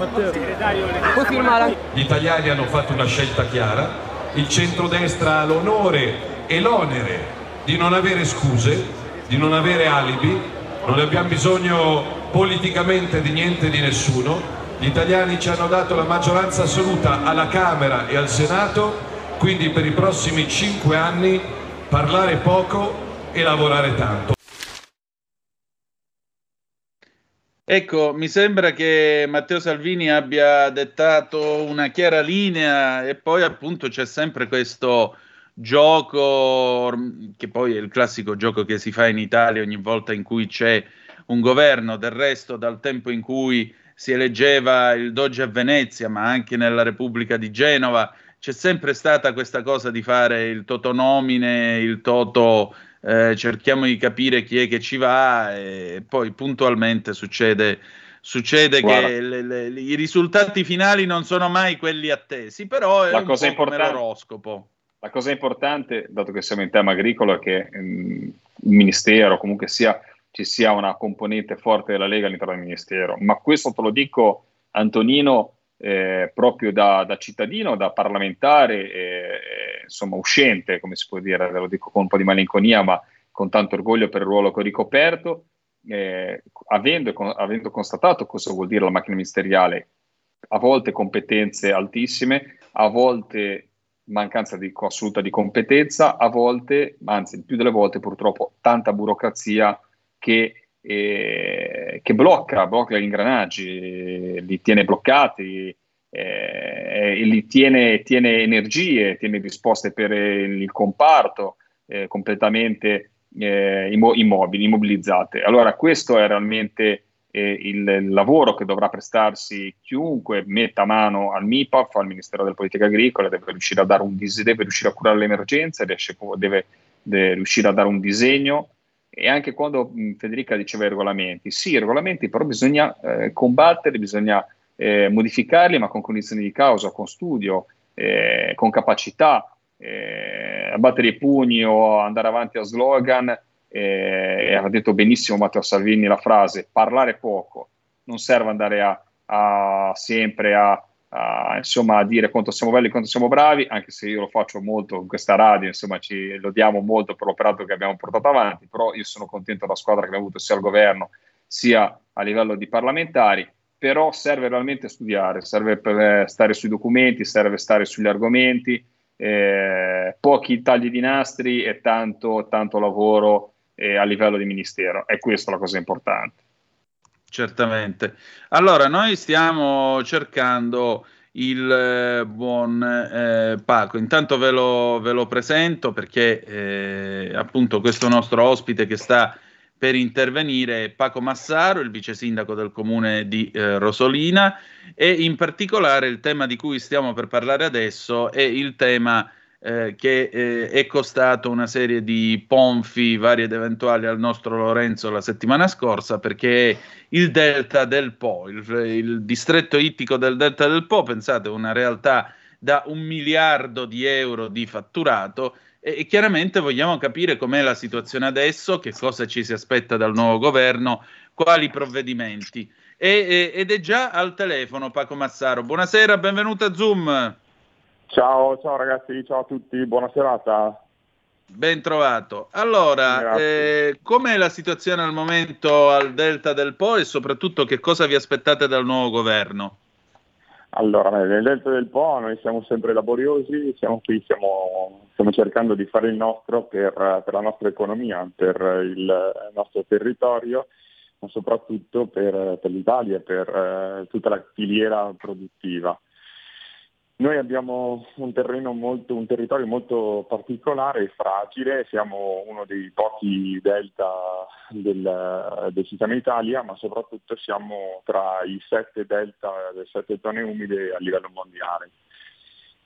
N: Puoi firmare? Gli italiani hanno fatto una scelta chiara, il centrodestra ha l'onore e l'onere di non avere scuse, di non avere alibi, non abbiamo bisogno politicamente di niente e di nessuno, gli italiani ci hanno dato la maggioranza assoluta alla Camera e al Senato quindi per i prossimi cinque anni parlare poco e lavorare tanto.
B: Ecco, mi sembra che Matteo Salvini abbia dettato una chiara linea e poi appunto c'è sempre questo gioco che poi è il classico gioco che si fa in Italia ogni volta in cui c'è un governo, del resto dal tempo in cui si eleggeva il Doge a Venezia, ma anche nella Repubblica di Genova, c'è sempre stata questa cosa di fare il totonomine, il toto, eh, cerchiamo di capire chi è che ci va e poi puntualmente succede, succede che le, le, i risultati finali non sono mai quelli attesi, però è
F: la
B: un
F: cosa
B: po' come l'oroscopo.
F: La cosa importante, dato che siamo in tema agricolo, è che mh, il Ministero comunque sia, ci sia una componente forte della Lega all'interno del Ministero, ma questo te lo dico Antonino eh, proprio da, da, cittadino, da parlamentare, eh, insomma uscente, come si può dire, lo dico con un po' di malinconia, ma con tanto orgoglio per il ruolo che ho ricoperto, eh, avendo, avendo, constatato cosa vuol dire la macchina ministeriale, a volte competenze altissime, a volte mancanza di, assoluta di competenza, a volte, anzi più delle volte purtroppo, tanta burocrazia che eh, che blocca, blocca gli ingranaggi, li tiene bloccati, eh, li tiene, tiene, energie, tiene risposte per il comparto eh, completamente eh, immobili, immobilizzate. Allora questo è realmente eh, il, lavoro che dovrà prestarsi chiunque metta mano al MIPAF, al Ministero delle Politiche Agricole, deve riuscire a dare un deve riuscire a curare l'emergenza, deve, deve riuscire a dare un disegno e anche quando Federica diceva i regolamenti, sì, i regolamenti però bisogna eh, combatterli, bisogna eh, modificarli, ma con condizioni di causa, con studio, eh, con capacità, eh, battere i pugni o andare avanti a slogan. Eh, ha detto benissimo Matteo Salvini la frase, parlare poco, non serve andare a, a sempre a a, insomma, a dire quanto siamo belli quanto siamo bravi, anche se io lo faccio molto in questa radio, insomma, ci lodiamo molto per l'operato che abbiamo portato avanti, però io sono contento della squadra che abbiamo avuto sia al governo sia a livello di parlamentari, però serve realmente studiare, serve per stare sui documenti, serve stare sugli argomenti, eh, pochi tagli di nastri e tanto, tanto lavoro eh, a livello di ministero, è questa la cosa importante.
B: Certamente. Allora, noi stiamo cercando il eh, buon eh, Paco. Intanto ve lo, ve lo presento perché eh, appunto questo nostro ospite che sta per intervenire Paco Massaro, il vice sindaco del comune di eh, Rosolina e in particolare il tema di cui stiamo per parlare adesso è il tema eh, che eh, è costato una serie di ponfi vari ed eventuali al nostro Lorenzo la settimana scorsa perché il delta del Po, il, il distretto ittico del delta del Po, pensate, una realtà da un miliardo di euro di fatturato e, e chiaramente vogliamo capire com'è la situazione adesso, che cosa ci si aspetta dal nuovo governo, quali provvedimenti. E, ed è già al telefono Paco Massaro. Buonasera, benvenuto a Zoom.
P: Ciao, ciao ragazzi, ciao a tutti, buona serata.
B: Ben trovato. Allora, eh, com'è la situazione al momento al Delta del Po e soprattutto che cosa vi aspettate dal nuovo governo?
P: Allora, nel Delta del Po noi siamo sempre laboriosi, siamo qui, stiamo, stiamo cercando di fare il nostro per, per, la nostra economia, per il nostro territorio, ma soprattutto per, per l'Italia per eh, tutta la filiera produttiva. Noi abbiamo un, molto, un, territorio molto particolare e fragile, siamo uno dei pochi delta del, del, sistema Italia, ma soprattutto siamo tra i sette delta, le sette zone umide a livello mondiale.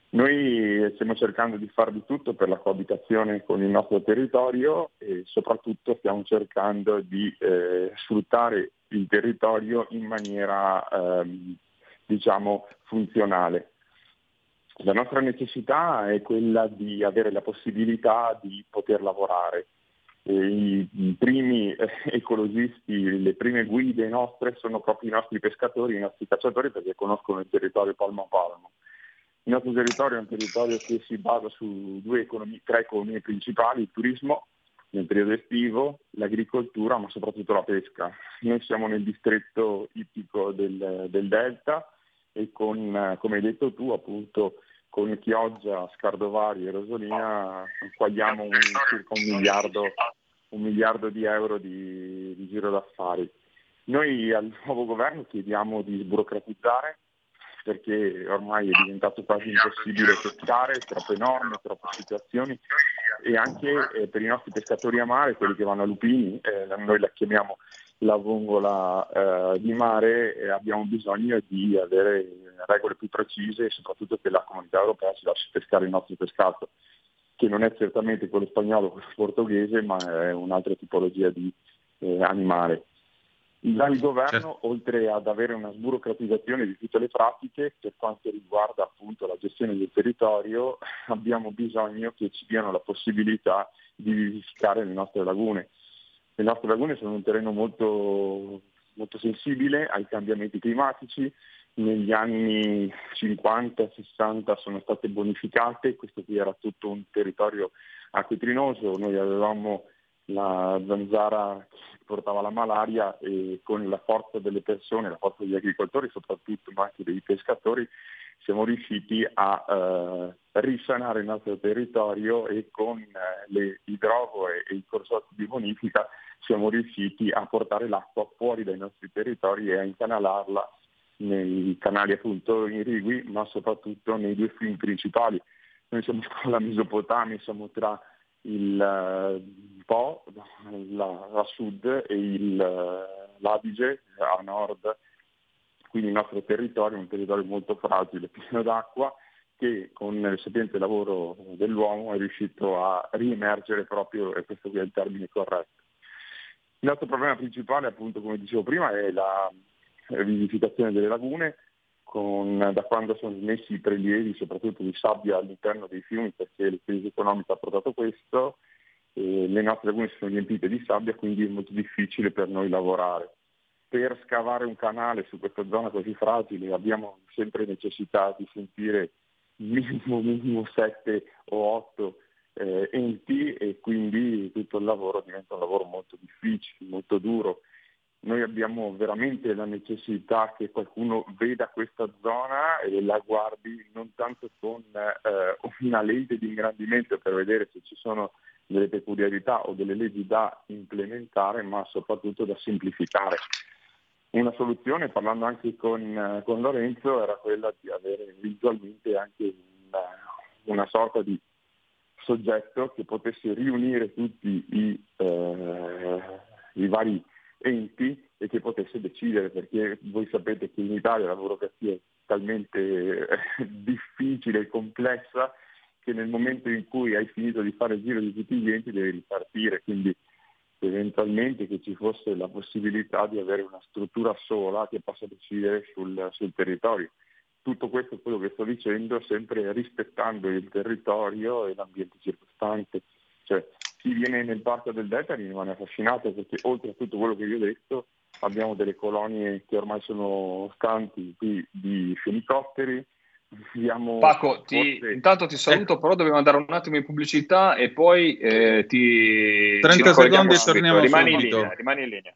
P: Noi stiamo cercando di fare di tutto per la coabitazione con il nostro territorio e soprattutto stiamo cercando di eh, sfruttare il territorio in maniera eh, diciamo funzionale. La nostra necessità è quella di avere la possibilità di poter lavorare. I, i primi eh, ecologisti, le prime guide nostre sono proprio i nostri pescatori, i nostri cacciatori perché conoscono il territorio palmo a palmo. Il nostro territorio è un territorio che si basa su economie, tre economie principali, il turismo nel periodo estivo, l'agricoltura ma soprattutto la pesca. Noi siamo nel distretto ittico del, del Delta, e con, come hai detto tu, appunto, con Chioggia, Scardovari e Rosolina quagliamo un, circa un miliardo, un miliardo, di euro di, di giro d'affari. Noi al nuovo governo chiediamo di sburocratizzare perché ormai è diventato quasi impossibile pescare, troppe norme, troppe situazioni e anche eh, per i nostri pescatori a mare, quelli che vanno a lupini, eh, noi la chiamiamo la vongola eh, di mare e abbiamo bisogno di avere regole più precise e soprattutto che la comunità europea ci lasci pescare il nostro pescato, che non è certamente quello spagnolo o quello portoghese, ma è un'altra tipologia di eh, animale. Dal governo, certo. oltre ad avere una sburocratizzazione di tutte le pratiche, per quanto riguarda appunto la gestione del territorio, abbiamo bisogno che ci diano la possibilità di vivificare le nostre lagune le nostre lagune sono un terreno molto, molto sensibile ai cambiamenti climatici, negli anni 50-60 sono state bonificate, questo qui era tutto un territorio acquetrinoso, noi avevamo la zanzara che portava la malaria e con la forza delle persone, la forza degli agricoltori soprattutto, ma anche dei pescatori, siamo riusciti a eh, risanare il nostro territorio e con eh, le idrovo e, i corsotti di bonifica siamo riusciti a portare l'acqua fuori dai nostri territori e a incanalarla nei canali appunto irrigui, ma soprattutto nei due fiumi principali. Noi siamo con la Mesopotamia, siamo tra il uh, Po la, a sud e il, uh, l'Adige a nord, quindi il nostro territorio è un territorio molto fragile, pieno d'acqua, che con il sapiente lavoro dell'uomo è riuscito a riemergere proprio, e questo qui è il termine corretto. Il nostro problema principale, appunto, come dicevo prima, è la rivivificazione delle lagune, con, da quando sono smessi i prelievi, soprattutto di sabbia all'interno dei fiumi, perché la crisi economica ha portato questo, le nostre lagune sono riempite di sabbia, quindi è molto difficile per noi lavorare. Per scavare un canale su questa zona così fragile abbiamo sempre necessità di sentire minimo, minimo 7 o 8 eh, enti e quindi tutto il lavoro diventa un lavoro molto difficile, molto duro. Noi abbiamo veramente la necessità che qualcuno veda questa zona e la guardi non tanto con eh, una lente di ingrandimento per vedere se ci sono delle peculiarità o delle leggi da implementare, ma soprattutto da semplificare. Una soluzione, parlando anche con, con Lorenzo, era quella di avere visualmente anche una, una sorta di soggetto che potesse riunire tutti i, eh, i vari enti e che potesse decidere, perché voi sapete che in Italia la burocrazia è talmente eh, difficile e complessa che nel momento in cui hai finito di fare il giro di tutti gli enti devi ripartire, quindi eventualmente che ci fosse la possibilità di avere una struttura sola che possa decidere sul, sul territorio. tutto questo è quello che sto dicendo, sempre rispettando il territorio e l'ambiente circostante. Cioè, chi viene nel parco del Delta rimane affascinato perché oltre a tutto quello che vi ho detto abbiamo delle colonie che ormai sono stanti qui di fenicotteri. Abbiamo
F: Paco, ti,
P: forse-
F: intanto ti saluto, però dobbiamo andare un attimo in pubblicità e poi eh, ti
B: 30
F: ci ricolleghiamo
B: secondi e
F: subito.
B: torniamo
F: rimani
B: subito.
F: In linea, rimani in linea.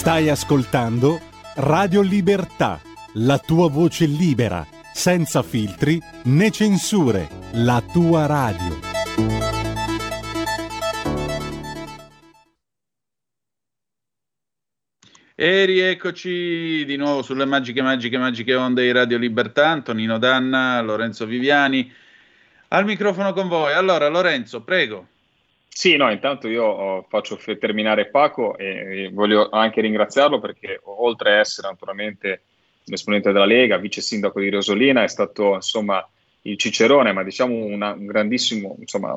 I: Stai ascoltando Radio Libertà, la tua voce libera, senza filtri né censure, la tua radio.
B: E rieccoci di nuovo sulle magiche, magiche, magiche onde di Radio Libertà. Antonino Danna, Lorenzo Viviani. Al microfono con voi. Allora, Lorenzo, prego.
F: Sì, no, intanto io oh, faccio terminare Paco e, e voglio anche ringraziarlo perché oltre a essere naturalmente un esponente della Lega, vice sindaco di Rosolina, è stato insomma il Cicerone, ma diciamo una- un grandissimo insomma,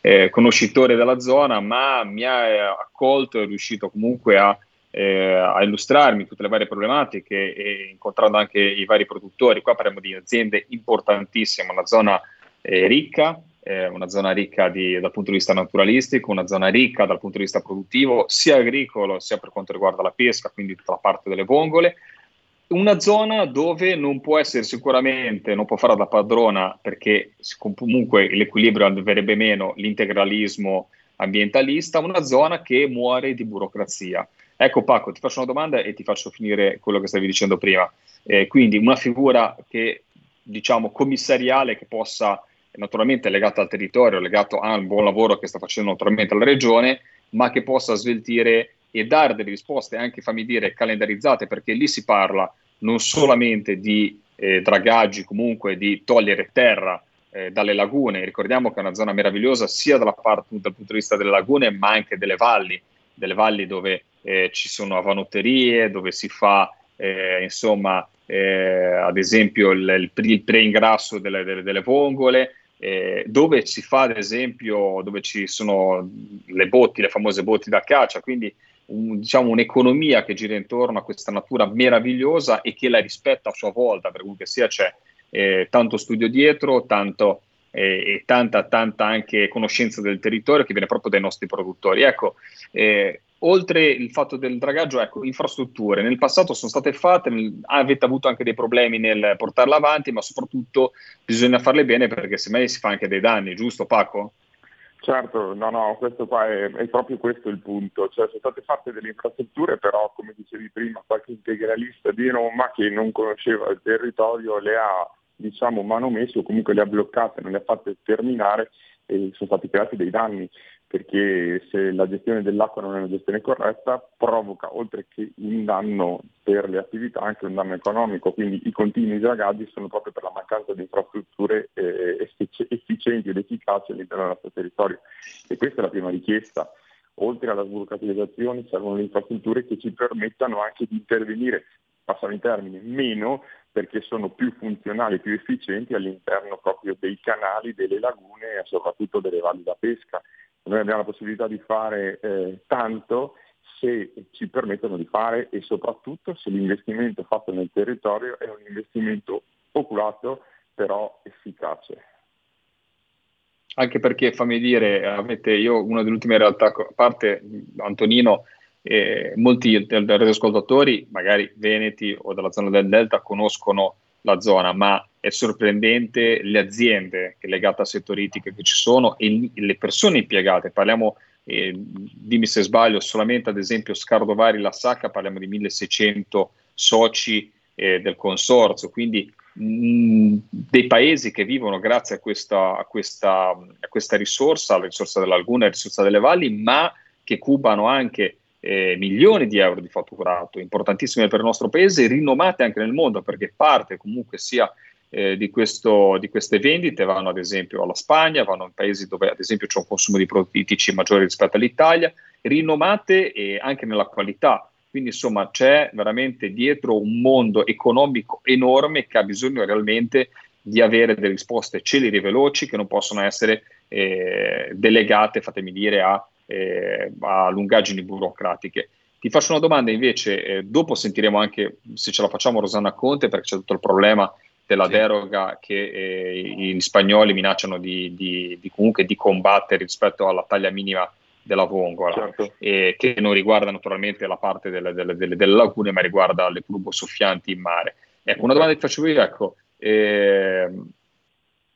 F: eh, conoscitore della zona, ma mi ha eh, accolto e è riuscito comunque a, eh, a illustrarmi tutte le varie problematiche e incontrando anche i vari produttori. Qua parliamo di aziende importantissime, una zona eh, ricca, eh, una zona ricca di- dal punto di vista naturalistico, una zona ricca dal punto di vista produttivo, sia agricolo sia per quanto riguarda la pesca, quindi tutta la parte delle vongole. Una zona dove non può essere sicuramente, non può fare da padrona perché comunque l'equilibrio andrebbe meno, l'integralismo ambientalista, una zona che muore di burocrazia. Ecco Paco, ti faccio una domanda e ti faccio finire quello che stavi dicendo prima. Eh, quindi una figura che diciamo commissariale che possa naturalmente legata al territorio, legato al buon lavoro che sta facendo naturalmente la regione, ma che possa sveltire e dare delle risposte anche, fammi dire, calendarizzate, perché lì si parla non solamente di eh, dragaggi, comunque di togliere terra eh, dalle lagune, ricordiamo che è una zona meravigliosa sia parte, dal punto di vista delle lagune, ma anche delle valli, delle valli dove eh, ci sono avanotterie, dove si fa eh, insomma eh, ad esempio il, il pre-ingrasso delle, delle- delle vongole, eh, dove si fa ad esempio, dove ci sono le botti, le famose botti da caccia, quindi un- diciamo un'economia che gira intorno a questa natura meravigliosa e che la rispetta a sua volta, per comunque sia c'è eh, tanto studio dietro, tanto eh, e tanta, tanta anche conoscenza del territorio che viene proprio dai nostri produttori. Ecco, eh, oltre il fatto del dragaggio, ecco, infrastrutture. Nel passato sono state fatte, avete avuto anche dei problemi nel portarle avanti, ma soprattutto bisogna farle bene perché semmai si fa anche dei danni, giusto Paco?
P: Certo, no, no, questo qua è, è proprio questo il punto, cioè sono state fatte delle infrastrutture, però come dicevi prima, qualche integralista di Roma che non conosceva il territorio le ha diciamo manomesse o comunque le ha bloccate, non le ha fatte terminare e sono stati creati dei danni, perché se la gestione dell'acqua non è una gestione corretta provoca oltre che un danno per le attività anche un danno economico, quindi i continui dragaggi sono proprio per la mancanza di infrastrutture eh, effic- efficienti ed efficaci all'interno del nostro territorio e questa è la prima richiesta. Oltre alla sburocratizzazione servono le infrastrutture che ci permettano anche di intervenire, passano i termini, meno perché sono più funzionali, più efficienti all'interno proprio dei canali, delle lagune e soprattutto delle valli da pesca. Noi abbiamo la possibilità di fare eh, tanto se ci permettono di fare e soprattutto se l'investimento fatto nel territorio è un investimento oculato però efficace.
F: Anche perché, fammi dire, avete, io una delle ultime realtà, a parte Antonino, eh, molti dei radioascoltatori, magari veneti o della zona del Delta, conoscono la zona, ma è sorprendente le aziende legate a settoristiche che ci sono e le persone impiegate. Parliamo, eh, dimmi se sbaglio, solamente ad esempio Scardovari La Sacca, parliamo di 1600 soci eh, del consorzio, quindi mh, dei paesi che vivono grazie a questa, a, questa, a questa risorsa, la risorsa della laguna, la risorsa delle valli, ma che cubano anche eh, milioni di euro di fatturato, importantissime per il nostro paese, rinomate anche nel mondo perché parte comunque sia eh, di, questo, di, queste vendite vanno ad esempio alla Spagna, vanno in paesi dove ad esempio c'è un consumo di prodotti ittici maggiore rispetto all'Italia, rinomate eh, anche nella qualità. Quindi insomma c'è veramente dietro un mondo economico enorme che ha bisogno realmente di avere delle risposte celeri e veloci che non possono essere eh, delegate, fatemi dire, a, eh, a, lungaggini burocratiche. Ti faccio una domanda invece, eh, dopo sentiremo anche se ce la facciamo Rosanna Conte perché c'è tutto il problema della sì. deroga che eh, gli spagnoli minacciano di, di, di, comunque di combattere rispetto alla taglia minima della vongola, certo. e che non riguarda naturalmente la parte delle, delle, delle, delle lagune, ma riguarda le curve soffianti in mare. Ecco, una domanda che ti faccio io, ecco, eh,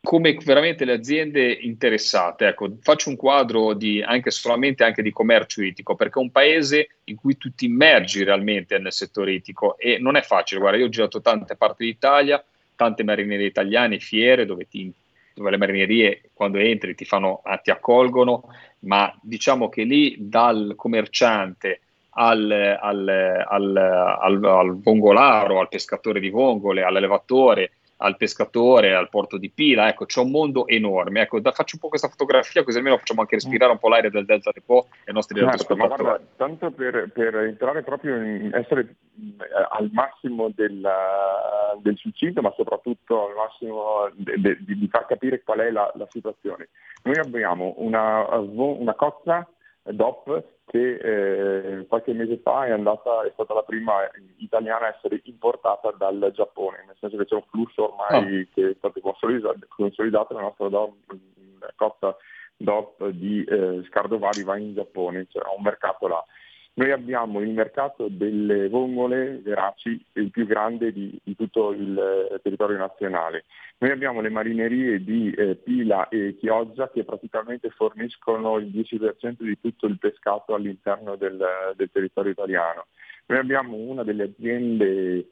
F: come veramente le aziende interessate, ecco, faccio un quadro di, anche solamente anche di commercio itico, perché è un paese in cui tu ti immergi realmente nel settore itico e non è facile, guarda, io ho girato tante parti d'Italia, tante marinerie italiane, fiere dove, ti, dove le marinerie quando entri ti, fanno, ah, ti accolgono, ma diciamo che lì dal commerciante al, al, al, al, al vongolaro, al pescatore di vongole, all'elevatore, al pescatore, al porto di Pila, ecco, c'è un mondo enorme. Ecco, da, faccio un po' questa fotografia così almeno facciamo anche respirare un po' l'aria del Delta del Po ai nostri
P: certo, ma guarda, tanto per, per, entrare proprio in essere eh, al massimo del, del succinto, ma soprattutto al massimo de, de, di, di, far capire qual è la, la situazione. Noi abbiamo una, una cozza DOP che eh, qualche mese fa è, andata, è, stata la prima italiana a essere importata dal Giappone, nel senso che c'è un flusso ormai oh. che è stato consolidato, consolidato la nostra DOP, costa DOP di eh, Scardovari va in Giappone, cioè ha un mercato là. Noi abbiamo il mercato delle vongole veraci, il più grande di, di tutto il eh, territorio nazionale. Noi abbiamo le marinerie di eh, Pila e Chioggia che praticamente forniscono il 10% di tutto il pescato all'interno del, del territorio italiano. Noi abbiamo una delle aziende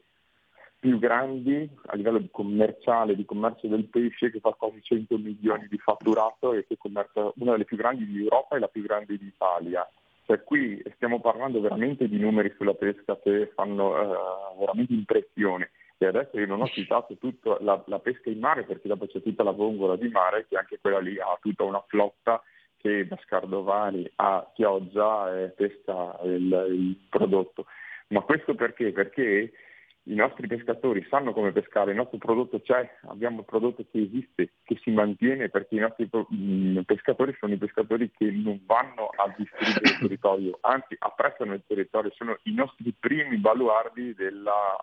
P: più grandi a livello commerciale, di commercio del pesce, che fa quasi 100 milioni di fatturato e che commercia una delle più grandi d'Europa e la più grande d'Italia. Cioè qui stiamo parlando veramente di numeri sulla pesca che fanno uh, veramente impressione. E adesso io non ho citato tutta la, la, pesca in mare perché dopo c'è tutta la vongola di mare che anche quella lì ha tutta una flotta che da Scardovani a Chioggia eh, pesca il, il prodotto. Ma questo perché? Perché i nostri pescatori sanno come pescare, il nostro prodotto c'è, abbiamo un prodotto che esiste, che si mantiene perché i nostri mh, pescatori sono i pescatori che non vanno a distruggere il territorio, anzi apprezzano il territorio, sono i nostri primi baluardi della,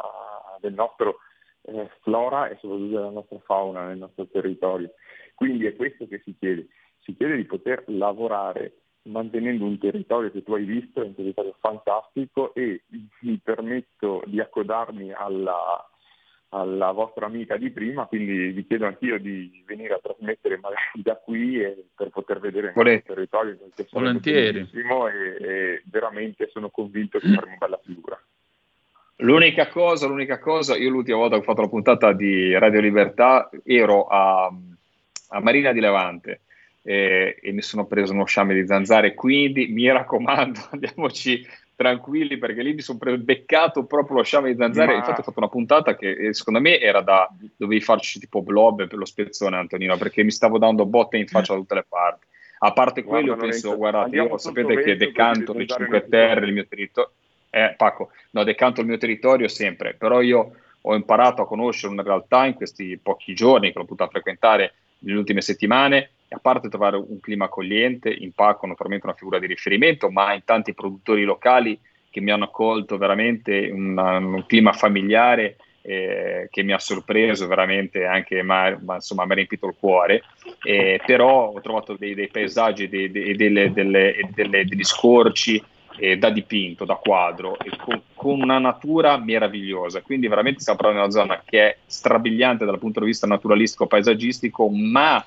P: del nostro eh, flora e soprattutto della nostra fauna nel nostro territorio. Quindi è questo che si chiede, si chiede di poter lavorare mantenendo un territorio che tu hai visto, è un territorio fantastico e mi permetto di accodarmi alla, alla vostra amica di prima, quindi vi chiedo anch'io di venire a trasmettere magari da qui per poter vedere il territorio che
B: Volentieri.
P: E, e veramente sono convinto che faremo una bella figura.
F: L'unica cosa, l'unica cosa, io l'ultima volta che ho fatto la puntata di Radio Libertà ero a, a Marina di Levante eh, e mi sono preso uno sciame di zanzare, quindi mi raccomando andiamoci tranquilli perché lì mi sono beccato proprio lo sciame di zanzare, Ma... infatti ho fatto una puntata che eh, secondo me era da, dovevi farci tipo blob per lo spezzone Antonino, perché mi stavo dando botte in faccia da tutte le parti. A parte quello, guarda, penso, guardate, io sapete che decanto le 5 terre, il mio territorio, eh, Paco, no, decanto il mio territorio sempre, però io ho imparato a conoscere una realtà in questi pochi giorni che l'ho potuto frequentare nelle ultime settimane a parte trovare un clima accogliente, in Paco naturalmente una figura di riferimento, ma in tanti produttori locali che mi hanno accolto veramente una, un clima familiare eh, che mi ha sorpreso veramente anche, ma, ma insomma mi ha riempito il cuore, eh, però ho trovato dei, dei paesaggi, dei, dei, delle, delle, delle, degli scorci eh, da dipinto, da quadro, e con, con, una natura meravigliosa, quindi veramente stiamo parlando di una zona che è strabiliante dal punto di vista naturalistico, paesaggistico, ma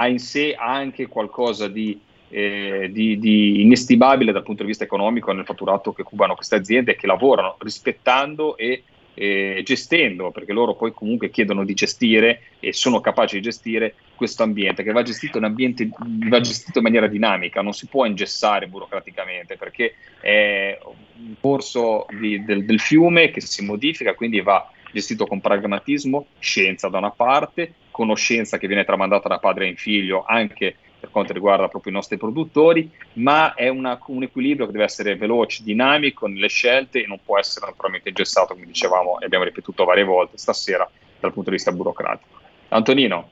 F: ha in sé anche qualcosa di, eh, di, di, inestimabile dal punto di vista economico nel fatturato che cubano queste aziende che lavorano rispettando e eh, gestendo, perché loro poi comunque chiedono di gestire e sono capaci di gestire questo ambiente, che va gestito ambiente, va gestito in maniera dinamica, non si può ingessare burocraticamente, perché è un corso di, del, del fiume che si modifica, quindi va gestito con pragmatismo, scienza da una parte, conoscenza che viene tramandata da padre in figlio anche per quanto riguarda proprio i nostri produttori, ma è una, un equilibrio che deve essere veloce, dinamico nelle scelte e non può essere naturalmente ingessato, come dicevamo e abbiamo ripetuto varie volte stasera dal punto di vista burocratico. Antonino.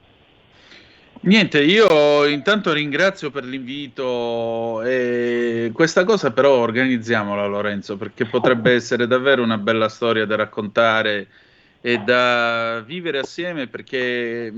B: Niente, io intanto ringrazio per l'invito e questa cosa però organizziamola Lorenzo perché potrebbe essere davvero una bella storia da raccontare e da vivere assieme perché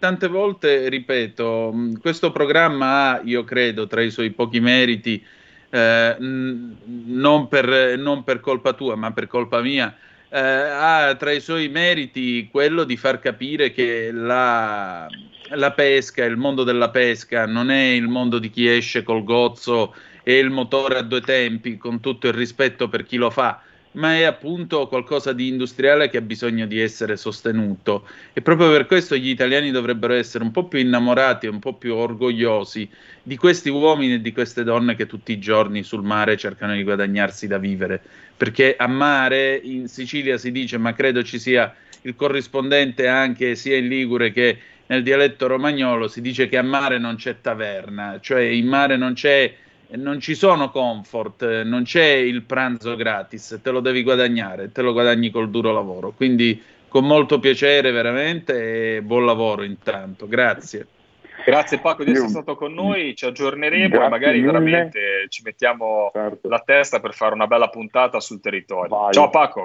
B: tante volte, ripeto, questo programma ha, io credo, tra i suoi pochi meriti, eh, non, per, non, per, colpa tua, ma per colpa mia, eh, ha tra i suoi meriti quello di far capire che la, la pesca, il mondo della pesca, non è il mondo di chi esce col gozzo e il motore a due tempi, con tutto il rispetto per chi lo fa, ma è appunto qualcosa di industriale che ha bisogno di essere sostenuto. E proprio per questo gli italiani dovrebbero essere un po' più innamorati un po' più orgogliosi di questi uomini e di queste donne che tutti i giorni sul mare cercano di guadagnarsi da vivere, perché a mare in Sicilia si dice, ma credo ci sia il corrispondente anche sia in Ligure che nel dialetto romagnolo, si dice che a mare non c'è taverna, cioè in mare non c'è non ci sono comfort, non c'è il pranzo gratis, te lo devi guadagnare, te lo guadagni col duro lavoro. Quindi con molto piacere veramente e buon lavoro intanto. Grazie.
F: Grazie Paco di essere stato con noi, ci aggiorneremo Grazie e magari mille. veramente ci mettiamo certo. la testa per fare una bella puntata sul territorio. Vai. Ciao Paco,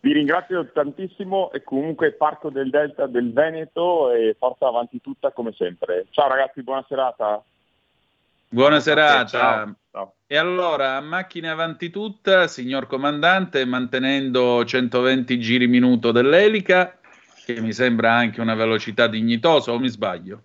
P: Vi ringrazio tantissimo e comunque parto del Delta del Veneto e forza avanti tutta come sempre. Ciao ragazzi, buona serata.
B: Buona serata. Ciao. Ciao. E allora, a macchina avanti tutta, signor comandante, mantenendo 120 giri minuto dell'elica, che mi sembra anche una velocità dignitosa, o mi sbaglio?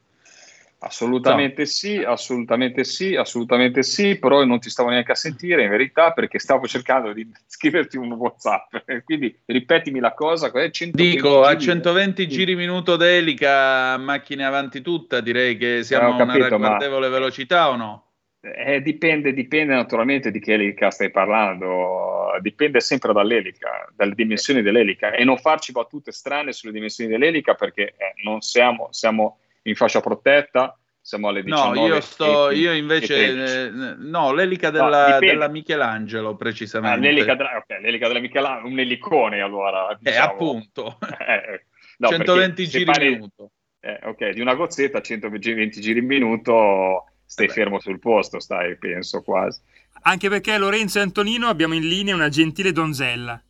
F: Assolutamente sì, assolutamente sì, assolutamente sì, però non ti stavo neanche a sentire in verità perché stavo cercando di scriverti un WhatsApp. Quindi ripetimi la cosa.
B: Dico a 120 giri minuto d'elica, macchine avanti tutta, direi che siamo eh, a una ragguardevole ma... velocità o no?
F: Eh, dipende, dipende naturalmente di che elica stai parlando, dipende sempre dall'elica, dalle dimensioni dell'elica e non farci battute strane sulle dimensioni dell'elica perché eh, non siamo, siamo in fascia protetta, siamo alle 19.
B: No, io, sto, io invece, eh, no, l'elica della, no, della Michelangelo precisamente.
F: Ah, l'elica, della, okay, l'elica della Michelangelo, un elicone allora.
B: Eh, diciamo. Eh, appunto. eh, no, 120 giri in minuto.
F: Eh, ok, di una gozzetta 120 giri in minuto stai Vabbè. fermo sul posto, stai, penso quasi.
A: Anche perché Lorenzo e Antonino abbiamo in linea una gentile donzella.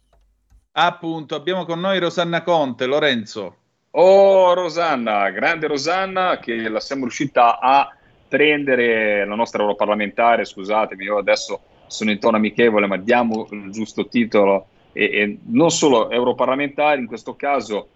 B: Appunto, abbiamo con noi Rosanna Conte. Lorenzo.
F: Oh Rosanna, grande Rosanna, che la siamo riuscita a prendere la nostra europarlamentare, scusatemi, io adesso sono in tono amichevole, ma diamo il giusto titolo, e, e non solo europarlamentare, in questo caso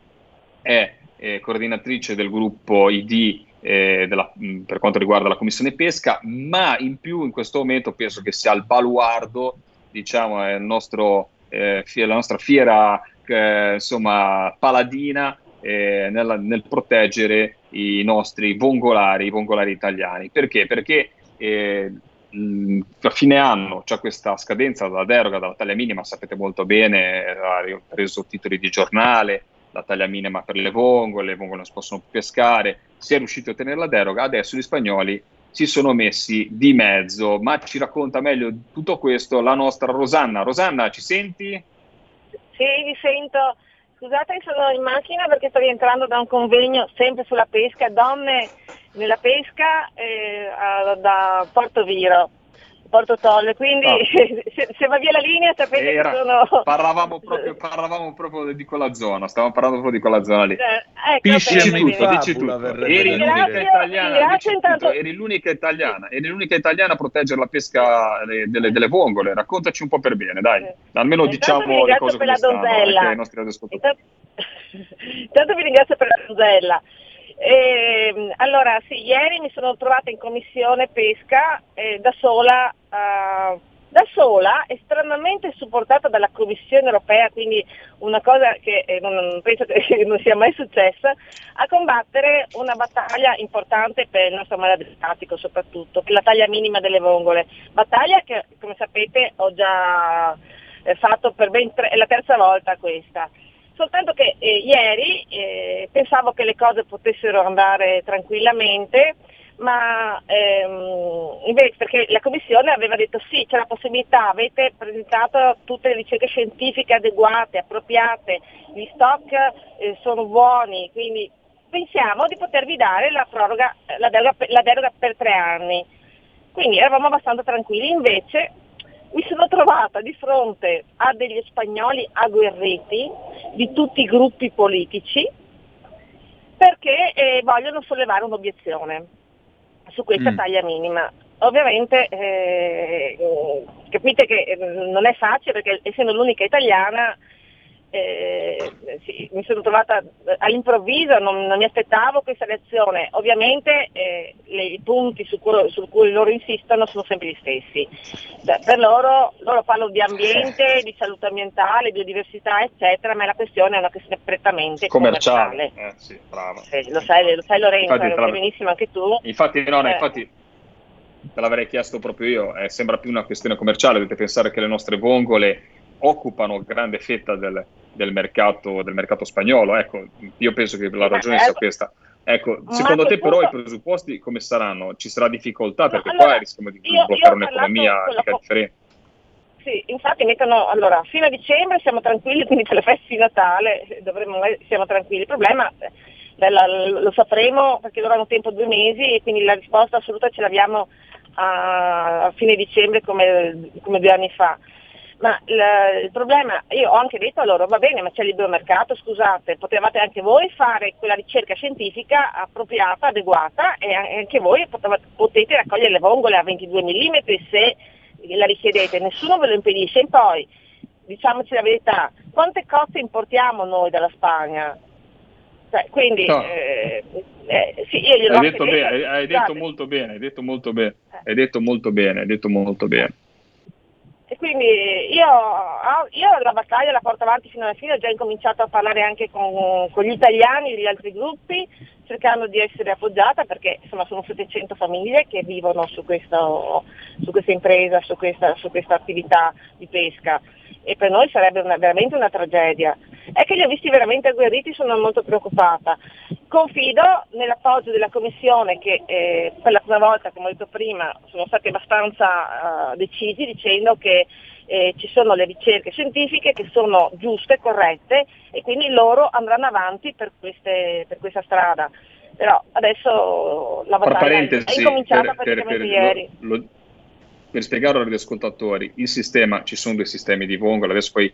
F: è, è coordinatrice del gruppo ID eh, della, per quanto riguarda la Commissione Pesca, ma in più in questo momento penso che sia il baluardo, diciamo, è il nostro, eh, la nostra fiera eh, insomma, paladina eh, nel, nel, proteggere i nostri vongolari, i vongolari italiani. Perché? Perché eh, mh, a fine anno c'è questa scadenza della deroga dalla taglia minima, sapete molto bene, ha preso titoli di giornale, la taglia minima per le vongole, le vongole non si possono pescare, si è riusciti a ottenere la deroga, adesso gli spagnoli si sono messi di mezzo, ma ci racconta meglio tutto questo la nostra Rosanna. Rosanna, ci senti?
Q: Sì, vi sento. Scusate, sono in macchina perché sto rientrando da un convegno sempre sulla pesca, donne nella pesca eh, da Porto Viro. Porto Tolle, quindi no. se, se, va via la linea sapete Era, che sono...
F: Parlavamo proprio, parlavamo proprio di quella zona, stavamo parlando proprio di quella zona lì.
Q: Eh, ecco,
F: dici tutto, dici tutto. Eri l'unica italiana, intanto... eri l'unica italiana, eri l'unica italiana a proteggere la pesca delle, delle, vongole, raccontaci un po' per bene, dai. Almeno intanto diciamo le cose come stanno, ai nostri
Q: Intanto, intanto vi ringrazio per la donzella. Eh, allora, sì, ieri mi sono trovata in commissione pesca eh, da sola a da sola, estremamente supportata dalla Commissione europea, quindi una cosa che eh, non, penso che non sia mai successa, a combattere una battaglia importante per il nostro mare adriatico soprattutto, che è la taglia minima delle vongole. Battaglia che, come sapete, ho già eh, fatto per ben tre, è la terza volta questa. Soltanto che eh, ieri eh, pensavo che le cose potessero andare tranquillamente, ma ehm, invece perché la Commissione aveva detto sì, c'è la possibilità, avete presentato tutte le ricerche scientifiche adeguate, appropriate, gli stock eh, sono buoni, quindi pensiamo di potervi dare la, proroga, la, deroga, la deroga per tre anni. Quindi eravamo abbastanza tranquilli, invece mi sono trovata di fronte a degli spagnoli agguerriti di tutti i gruppi politici perché eh, vogliono sollevare un'obiezione su questa mm. taglia minima. Ovviamente eh, capite che eh, non è facile perché essendo l'unica italiana eh, sì, mi sono trovata all'improvviso, non, non, mi aspettavo questa reazione. Ovviamente eh, le, i punti su cui, su cui, loro insistono sono sempre gli stessi. Per loro, loro parlano di ambiente, di salute ambientale, biodiversità, eccetera, ma la questione è una questione prettamente commerciale. commerciale.
F: Eh, sì.
Q: Sì, lo, sai, lo sai Lorenzo, infatti, lo sai benissimo anche tu.
F: Infatti, no, no, eh. infatti te l'avrei chiesto proprio io, eh, sembra più una questione commerciale, dovete pensare che le nostre vongole occupano grande fetta del, del, mercato, del mercato spagnolo. Ecco, io penso che la ragione sia questa. Ecco, secondo te però punto... i presupposti come saranno? Ci sarà difficoltà perché no, allora, qua rischiamo di bloccare un'economia differente.
Q: Sì, infatti mettono, allora, fino a dicembre siamo tranquilli, quindi per le feste di Natale dovremmo, siamo tranquilli. Il problema bella, lo sapremo perché loro hanno tempo due mesi e quindi la risposta assoluta ce l'abbiamo a, a fine dicembre come, come due anni fa. Ma il, il, problema, io ho anche detto a loro, va bene, ma c'è il libero mercato, scusate, potevate anche voi fare quella ricerca scientifica appropriata, adeguata e anche voi potevate, potete raccogliere le vongole a 22 mm se la richiedete, nessuno ve lo impedisce. E poi, diciamoci la verità, quante cozze importiamo noi dalla Spagna? Cioè, quindi, no. eh,
F: eh, sì, io glielo hai detto, bene, hai, hai detto molto bene, hai detto molto bene, hai detto molto bene, hai detto molto bene.
Q: E quindi io, io, la battaglia la porto avanti fino alla fine, ho già incominciato a parlare anche con, con gli italiani gli altri gruppi, cercando di essere appoggiata perché insomma sono 700 famiglie che vivono su, questo, su questa impresa, su questa, su questa, attività di pesca e per noi sarebbe una, veramente una tragedia. È che li ho visti veramente agguerriti, sono molto preoccupata. Confido nell'appoggio della Commissione che eh, per la prima volta, come ho detto prima, sono stati abbastanza uh, decisi dicendo che eh, ci sono le ricerche scientifiche che sono giuste, corrette e quindi loro andranno avanti per, queste, per questa strada. Però adesso la battaglia è incominciata per, praticamente per, per, ieri. Lo, lo,
F: per spiegarlo agli ascoltatori, il sistema, ci sono due sistemi di Vongole, adesso poi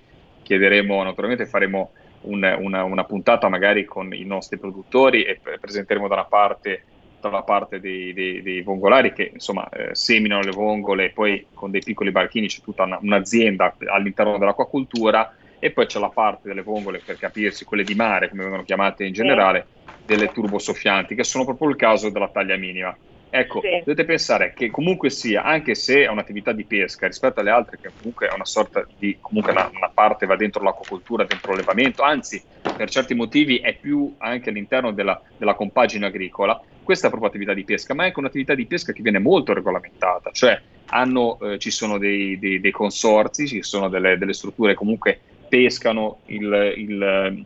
F: chiederemo, naturalmente faremo un, una, una, puntata magari con i nostri produttori e presenteremo da una parte dalla parte dei, dei, dei, vongolari che insomma eh, seminano le vongole e poi con dei piccoli barchini c'è tutta una, un'azienda all'interno dell'acquacultura e poi c'è la parte delle vongole per capirsi, quelle di mare come vengono chiamate in generale, delle turbosoffianti che sono proprio il caso della taglia minima. Ecco, sì. dovete pensare che comunque sia, anche se è un'attività di pesca rispetto alle altre, che comunque è una sorta di, comunque una, una parte va dentro l'acquacoltura, dentro l'allevamento, anzi per certi motivi è più anche all'interno della, della compagine agricola, questa è proprio attività di pesca, ma è anche un'attività di pesca che viene molto regolamentata, cioè hanno, eh, ci sono dei, dei, dei, consorzi, ci sono delle, delle strutture che comunque pescano il, il,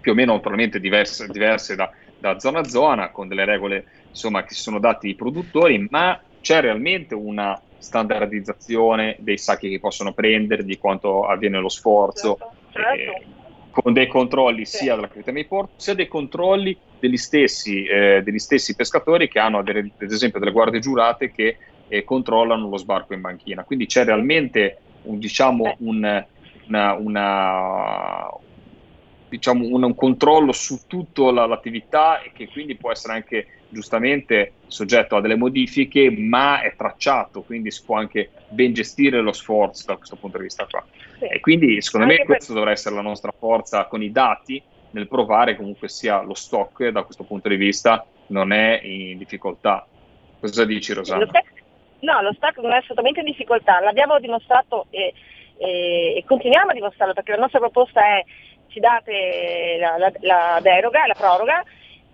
F: più o meno naturalmente diverse, diverse da, da zona a zona, con delle regole insomma, che si sono dati i produttori, ma c'è realmente una standardizzazione dei sacchi che possono prendere, di quanto avviene lo sforzo, certo, certo. Eh, con dei controlli sì. sia della Critema di Porto, sia dei controlli degli stessi, eh, degli stessi pescatori che hanno, ad esempio, delle guardie giurate che eh, controllano lo sbarco in banchina. Quindi c'è realmente un, diciamo, un, una, una, diciamo, un, un, controllo su tutta la, l'attività e che quindi può essere anche giustamente soggetto a delle modifiche, ma è tracciato, quindi si può anche ben gestire lo sforzo da questo punto di vista qua. Sì. E quindi secondo anche me questo per... dovrà essere la nostra forza con i dati nel provare comunque sia lo stock da questo punto di vista non è in difficoltà. Cosa dici Rosanna?
Q: No, lo stock non è assolutamente in difficoltà, l'abbiamo dimostrato e, e, e continuiamo a dimostrarlo perché la nostra proposta è ci date la, la, la deroga, la proroga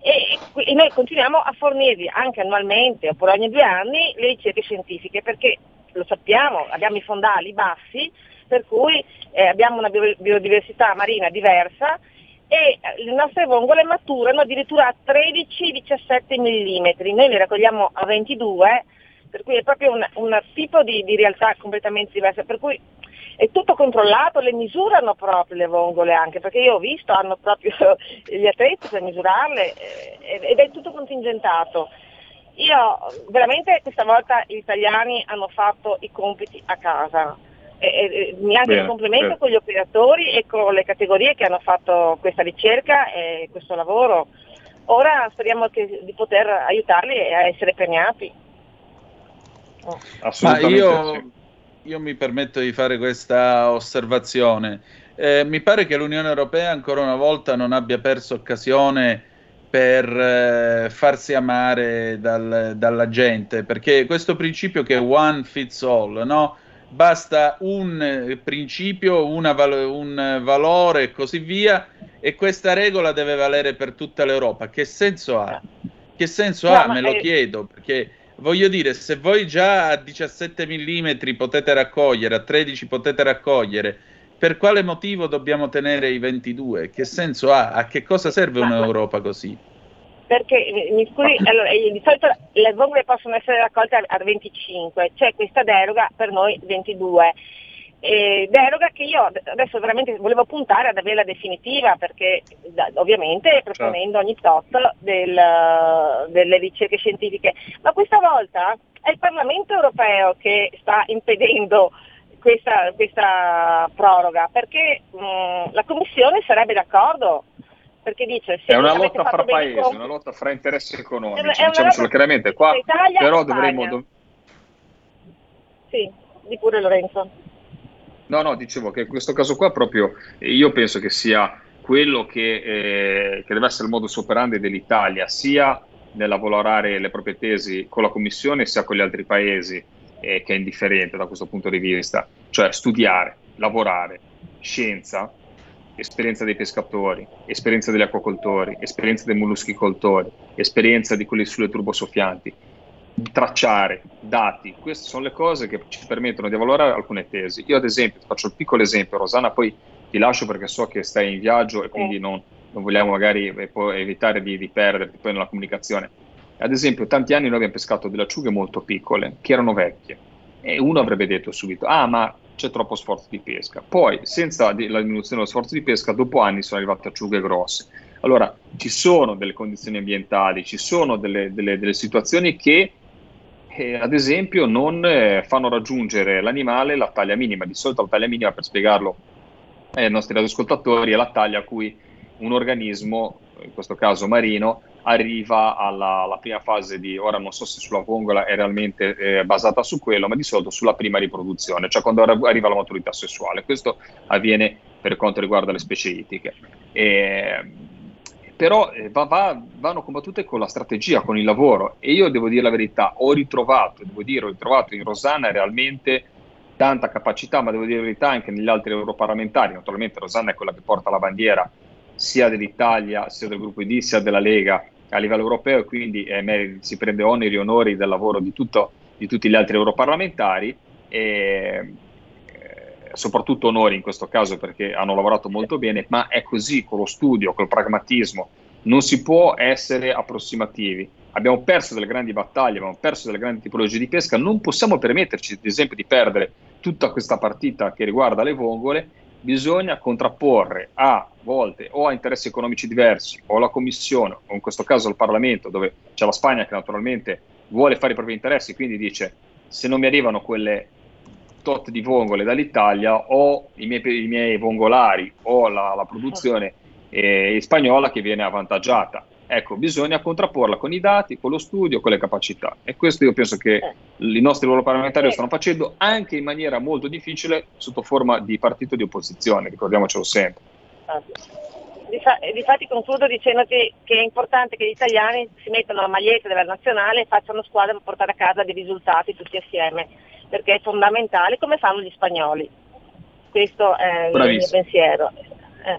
Q: e, e, noi continuiamo a fornirvi anche annualmente oppure ogni due anni le ricerche scientifiche perché lo sappiamo, abbiamo i fondali bassi per cui eh, abbiamo una biodiversità marina diversa e le nostre vongole maturano addirittura a 13-17 mm, noi le raccogliamo a 22, per cui è proprio un, un tipo di, di, realtà completamente diversa, per cui è tutto controllato, le misurano proprio le vongole anche, perché io ho visto, hanno proprio gli attrezzi per misurarle eh, ed è tutto contingentato. Io veramente questa volta gli italiani hanno fatto i compiti a casa e, mi anche il complimento bene. con gli operatori e con le categorie che hanno fatto questa ricerca e questo lavoro. Ora speriamo che, di poter aiutarli a essere premiati.
B: Oh. Assolutamente io, sì. Io, mi permetto di fare questa osservazione. Eh, mi pare che l'Unione Europea ancora una volta non abbia perso occasione per eh, farsi amare dal, dalla gente, perché questo principio che one fits all, no? basta un principio, val- un valore e così via, e questa regola deve valere per tutta l'Europa. Che senso ha? Che senso no, ha? Me lo è... chiedo, perché voglio dire, se voi già a 17 mm potete raccogliere, a 13 potete raccogliere, per quale motivo dobbiamo tenere i 22? Che senso ha? A che cosa serve un'Europa così?
Q: perché mi scusi, allora, di solito le vongole possono essere raccolte a 25, c'è questa deroga per noi 22. Eh, deroga che io adesso veramente volevo puntare ad averla definitiva perché da, ovviamente proponendo ogni tot del, delle ricerche scientifiche, ma questa volta è il Parlamento europeo che sta impedendo questa, questa proroga perché mh, la Commissione sarebbe d'accordo? Perché dice
F: è una lotta fra paesi, con... una lotta fra interessi economici, diciamocelo chiaramente, qua
Q: Italia
F: però dovremmo... Do...
Q: Sì, di pure Lorenzo.
F: No, no, dicevo che in questo caso qua proprio io penso che sia quello che, eh, che deve essere il modus operandi dell'Italia, sia nel lavorare le proprie tesi con la Commissione, sia con gli altri paesi, eh, che è indifferente da questo punto di vista, cioè studiare, lavorare, scienza, esperienza dei pescatori, esperienza degli acquacoltori, esperienza dei molluschicoltori, esperienza di quelli sulle turbosoffianti, tracciare dati, queste sono le cose che ci permettono di valorare alcune tesi. Io ad esempio, faccio il piccolo esempio, Rosanna, poi ti lascio perché so che stai in viaggio e quindi non, non vogliamo magari eh, evitare di, di perderti poi nella comunicazione. Ad esempio, tanti anni noi abbiamo pescato delle acciughe molto piccole, che erano vecchie, e uno avrebbe detto subito, ah ma c'è troppo sforzo di pesca. Poi, senza la diminuzione dello sforzo di pesca, dopo anni sono arrivate acciughe grosse. Allora, ci sono delle condizioni ambientali, ci sono delle, delle, delle situazioni che, eh, ad esempio, non eh, fanno raggiungere l'animale la taglia minima. Di solito la taglia minima, per spiegarlo ai nostri radioascoltatori, è la taglia a cui un organismo, in questo caso marino, arriva alla, alla, prima fase di, ora non so se sulla vongola è realmente eh, basata su quello, ma di solito sulla prima riproduzione, cioè quando arriva la maturità sessuale. Questo avviene per quanto riguarda le specie ittiche. E, però eh, va, va, vanno combattute con la strategia, con il lavoro. E io devo dire la verità, ho ritrovato, devo dire, ho ritrovato in Rosanna realmente tanta capacità, ma devo dire la verità anche negli altri europarlamentari, naturalmente Rosanna è quella che porta la bandiera sia dell'Italia, sia del gruppo ID, sia della Lega a livello europeo e quindi eh, si prende oneri e onori del lavoro di, tutto, di tutti gli altri europarlamentari. E soprattutto onori in questo caso perché hanno lavorato molto bene, ma è così con lo studio, col pragmatismo, non si può essere approssimativi. Abbiamo perso delle grandi battaglie, abbiamo perso delle grandi tipologie di pesca, non possiamo permetterci, ad esempio, di perdere tutta questa partita che riguarda le vongole. Bisogna contrapporre a volte o a interessi economici diversi o alla Commissione o in questo caso al Parlamento dove c'è la Spagna che naturalmente vuole fare i propri interessi quindi dice se non mi arrivano quelle tot di vongole dall'Italia o i miei, i miei vongolari o la, la produzione eh, spagnola che viene avvantaggiata Ecco, bisogna contrapporla con i dati, con lo studio, con le capacità. E questo io penso che i nostri loro parlamentari lo stanno facendo anche in maniera molto difficile sotto forma di partito di opposizione, ricordiamocelo sempre.
Q: difatti concludo dicendoti che è importante che gli italiani si mettano la maglietta della nazionale e facciano squadra per portare a casa dei risultati tutti assieme, perché è fondamentale come fanno gli spagnoli. Questo è il mio pensiero. Eh.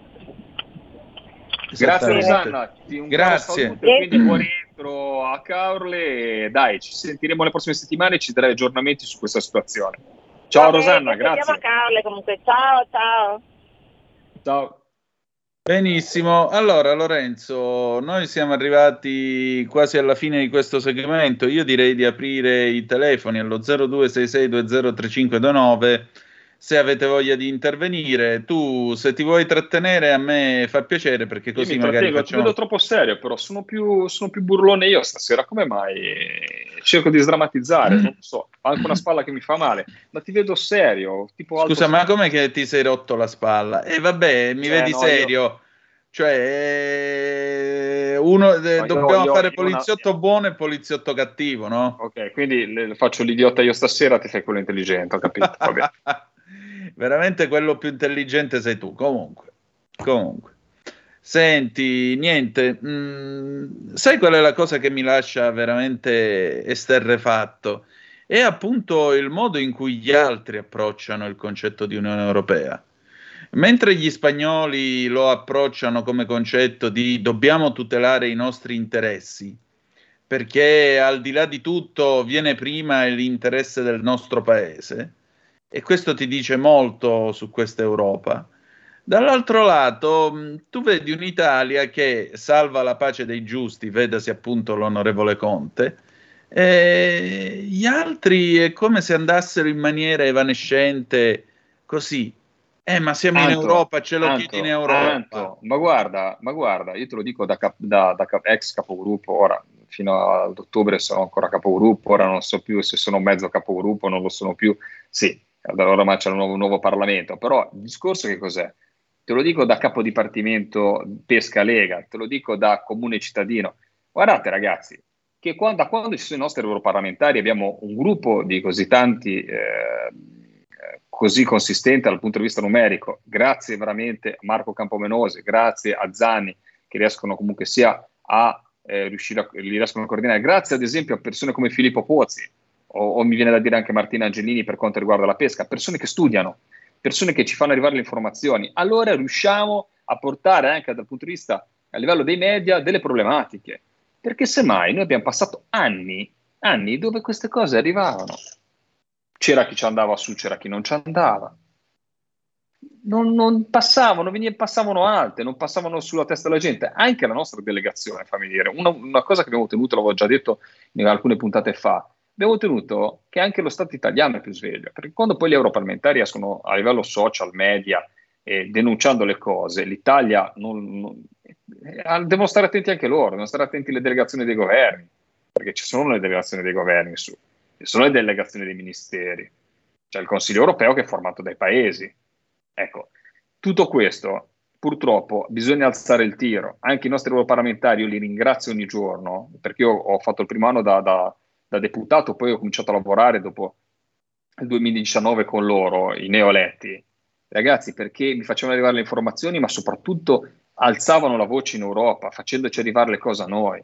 F: Grazie Rosanna, un
B: Grazie.
F: Saluto, quindi buon rientro a Caorle. Dai, ci sentiremo le prossime settimane e ci darai aggiornamenti su questa situazione. Ciao Rosanna,
Q: ci vediamo
F: grazie.
Q: a Carle comunque. Ciao, ciao.
F: Ciao.
B: Benissimo, allora Lorenzo, noi siamo arrivati quasi alla fine di questo segmento. Io direi di aprire i telefoni allo 0266203529 se avete voglia di intervenire. Tu, se ti vuoi trattenere, a me fa piacere perché così magari
F: trattengo, ti
B: facciamo.
F: vedo troppo serio, però sono più, sono più burlone io stasera. Come mai? Cerco di sdrammatizzare, non so. Ho anche una spalla che mi fa male, ma ti vedo serio.
B: Scusa, ma com'è che ti sei rotto la spalla? E vabbè, mi
F: Cioè,
B: vedi
F: no,
B: serio. Cioè, eh, uno, eh,
F: io-
B: dobbiamo
F: io-
B: fare
F: io
B: poliziotto buono e poliziotto cattivo, no?
F: Ok, quindi le- faccio l'idiota io stasera, ti fai quello intelligente, ho capito. Va bene.
B: Veramente quello più intelligente sei tu. Comunque, comunque. Senti, niente, mh, sai qual è la cosa che mi lascia veramente esterrefatto? È appunto il modo in cui gli altri approcciano il concetto di Unione Europea. Mentre gli spagnoli lo approcciano come concetto di dobbiamo tutelare i nostri interessi, perché al di là di tutto viene prima l'interesse del nostro paese, e questo ti dice molto su questa Europa. Dall'altro lato, mh, tu vedi un'Italia che salva la pace dei giusti, vedasi appunto l'onorevole Conte, e gli altri è come se andassero in maniera evanescente così. Eh, ma siamo in
F: Anto,
B: Europa, ce lo
F: Anto,
B: in Europa.
F: Anto, ma guarda, ma guarda, io te lo dico da, cap- da- da cap- ex capogruppo, ora fino ad ottobre sono ancora capogruppo, ora non so più se sono mezzo capogruppo, non lo sono più. Sì, allora ma c'è un nuovo, un nuovo Parlamento, però il discorso che cos'è? Te lo dico da capo dipartimento pesca Lega, te lo dico da comune cittadino. Guardate ragazzi, che quando, da quando ci sono i nostri europarlamentari abbiamo un gruppo di così tanti, eh, così consistente dal punto di vista numerico, grazie veramente a Marco Campomenosi, grazie a Zanni che riescono comunque sia a eh, riuscire a, li riescono a coordinare, grazie ad esempio a persone come Filippo Pozzi o, o mi viene da dire anche Martina Angelini per quanto riguarda la pesca, persone che studiano, persone che ci fanno arrivare le informazioni, allora riusciamo a portare anche dal punto di vista a livello dei media delle problematiche. Perché semmai noi abbiamo passato anni, anni dove queste cose arrivavano. C'era chi ci andava su, c'era chi non ci andava. Non, non passavano, passavano alte, non passavano sulla testa della gente. Anche la nostra delegazione, fammi dire, una, una cosa che abbiamo ottenuto, l'avevo già detto in alcune puntate fa, abbiamo ottenuto che anche lo Stato italiano è più sveglio, perché quando poi gli europarlamentari escono a livello social, media, eh, denunciando le cose, l'Italia non, non- eh, devono stare attenti anche loro, devono stare attenti alle delegazioni dei governi, perché ci sono le delegazioni dei governi su, ci sono le delegazioni dei ministeri, c'è il Consiglio europeo che è formato dai paesi. Ecco, tutto questo purtroppo bisogna alzare il tiro. Anche i nostri europarlamentari, io li ringrazio ogni giorno, perché io ho fatto il primo anno da, da- da deputato, poi ho cominciato a lavorare dopo il 2019 con loro, i neoletti. Ragazzi, perché mi facevano arrivare le informazioni, ma soprattutto alzavano la voce in Europa, facendoci arrivare le cose a noi.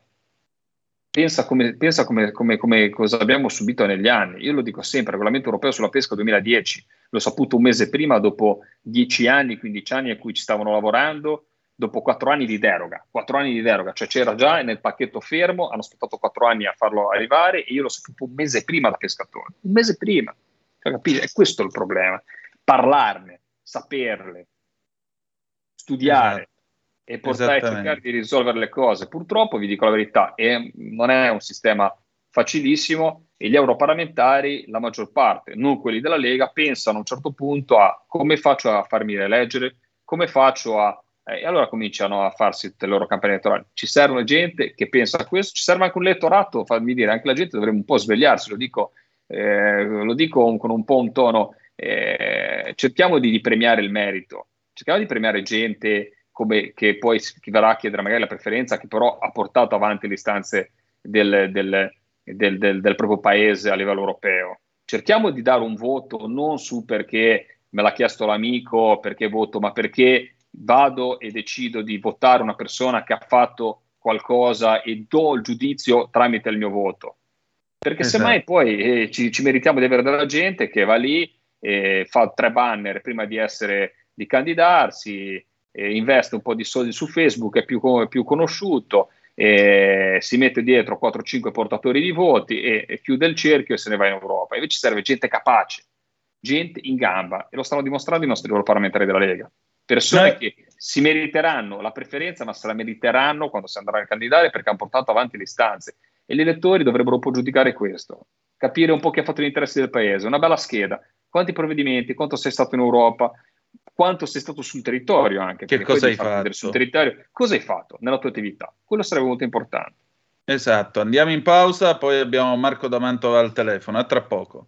F: Pensa, come, pensa come, come- come cosa abbiamo subito negli anni. Io lo dico sempre, regolamento europeo sulla pesca 2010, l'ho saputo un mese prima, dopo 10 anni, 15 anni a cui ci stavano lavorando, dopo 4 anni di deroga. 4 anni di deroga, cioè c'era già nel pacchetto fermo, hanno aspettato 4 anni a farlo arrivare e io l'ho saputo un mese prima da pescatore. Un mese prima. Cioè, capite? E questo è il problema. Parlarne, saperle, studiare e portare a cercare di risolvere le cose. Purtroppo, vi dico la verità, è- non è un sistema facilissimo e gli europarlamentari, la maggior parte, non quelli della Lega, pensano a un certo punto a come faccio a farmi rieleggere, come faccio a... eh, E allora cominciano a farsi tutte le loro campagne elettorali. Ci serve gente che pensa a questo, ci serve anche un elettorato, fammi dire, anche la gente dovrebbe un po' svegliarsi, lo dico, eh, lo dico con un po' un tono, eh, cerchiamo di, di premiare il merito, cerchiamo di premiare gente come, che poi chi verrà a chiedere magari la preferenza, che però ha portato avanti le istanze del- del- del- del proprio paese a livello europeo. Cerchiamo di dare un voto non su perché me l'ha chiesto l'amico, perché voto, ma perché vado e decido di votare una persona che ha fatto qualcosa e do il giudizio tramite il mio voto. Perché
B: Esatto.
F: semmai poi eh, ci, ci meritiamo di avere della gente che va lì e fa tre banner prima di essere di candidarsi, e investe un po' di soldi su Facebook, è più, più conosciuto, si mette dietro 4-5 portatori di voti e, e chiude il cerchio e se ne va in Europa. Invece serve gente capace, gente in gamba e lo stanno dimostrando i nostri parlamentari della Lega. Persone
B: Noi-
F: che si meriteranno la preferenza, ma se la meriteranno quando si andranno a candidare perché hanno portato avanti le istanze. E gli elettori dovrebbero un po' giudicare questo, capire un po' chi ha fatto gli interessi del paese, una bella scheda, quanti provvedimenti, quanto sei stato in Europa, quanto sei stato sul territorio anche.
B: Che cosa hai fatto?
F: Sul territorio, cosa hai fatto nella tua attività? Quello sarebbe molto importante.
B: Esatto, andiamo in pausa, poi abbiamo Marco Damantova al telefono, a tra poco.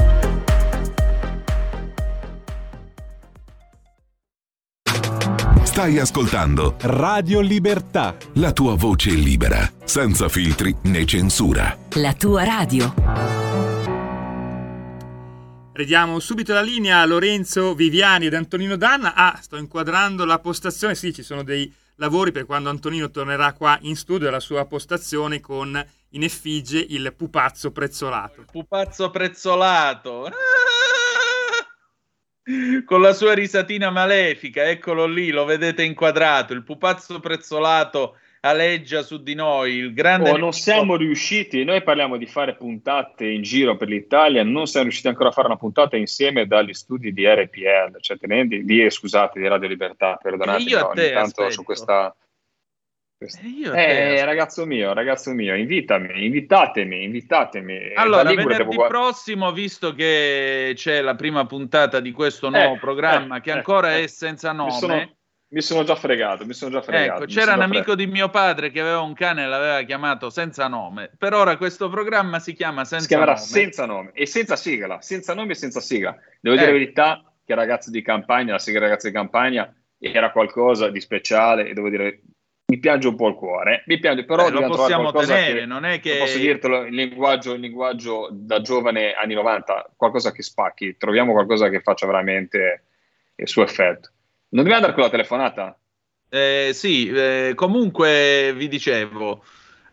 H: Stai ascoltando
I: Radio Libertà.
H: la tua voce libera, senza filtri né censura.
R: La tua radio.
A: Ridiamo subito la linea a Lorenzo Viviani ed Antonino Danna. Ah, sto inquadrando la postazione. Sì, ci sono dei lavori per quando Antonino tornerà qua in studio la sua postazione con in effigie il pupazzo prezzolato.
B: Pupazzo prezzolato. Con la sua risatina malefica, eccolo lì, lo vedete inquadrato. Il pupazzo prezzolato aleggia su di noi. Il grande
F: Oh, non siamo riusciti, noi parliamo di fare puntate in giro per l'Italia, non siamo riusciti ancora a fare una puntata insieme dagli studi di RPL, cioè tenendo, di, scusate, di Radio Libertà, perdonatemi,
B: E io
F: ogni
B: te
F: tanto su questa... questa-
B: io te
F: Eh, ragazzo mio, ragazzo mio, invitami, invitatemi, invitatemi.
B: Allora, venerdì
F: devo
B: prossimo, visto che c'è la prima puntata di questo nuovo
F: Eh,
B: programma
F: eh,
B: che
F: eh,
B: ancora
F: eh.
B: è senza nome,
F: Mi sono, mi sono già fregato, mi sono già fregato.
B: Ecco, c'era un amico di mio padre che aveva un cane e l'aveva chiamato senza nome. Per ora questo programma si chiama senza
F: si chiamerà
B: nome.
F: senza nome e senza sigla, senza nome e senza sigla. Devo dire
B: Eh.
F: la verità che ragazzi di campagna, la sigla ragazzi di campagna era qualcosa di speciale e devo dire mi piange un po' il cuore, mi piange, però
B: Eh, lo possiamo tenere,
F: che-
B: non è che-
F: posso dirtelo in linguaggio, in linguaggio da giovane anni 90, qualcosa che spacchi, troviamo qualcosa che faccia veramente il suo effetto. Non dobbiamo andare con la telefonata?
B: Eh, sì, eh, comunque vi dicevo,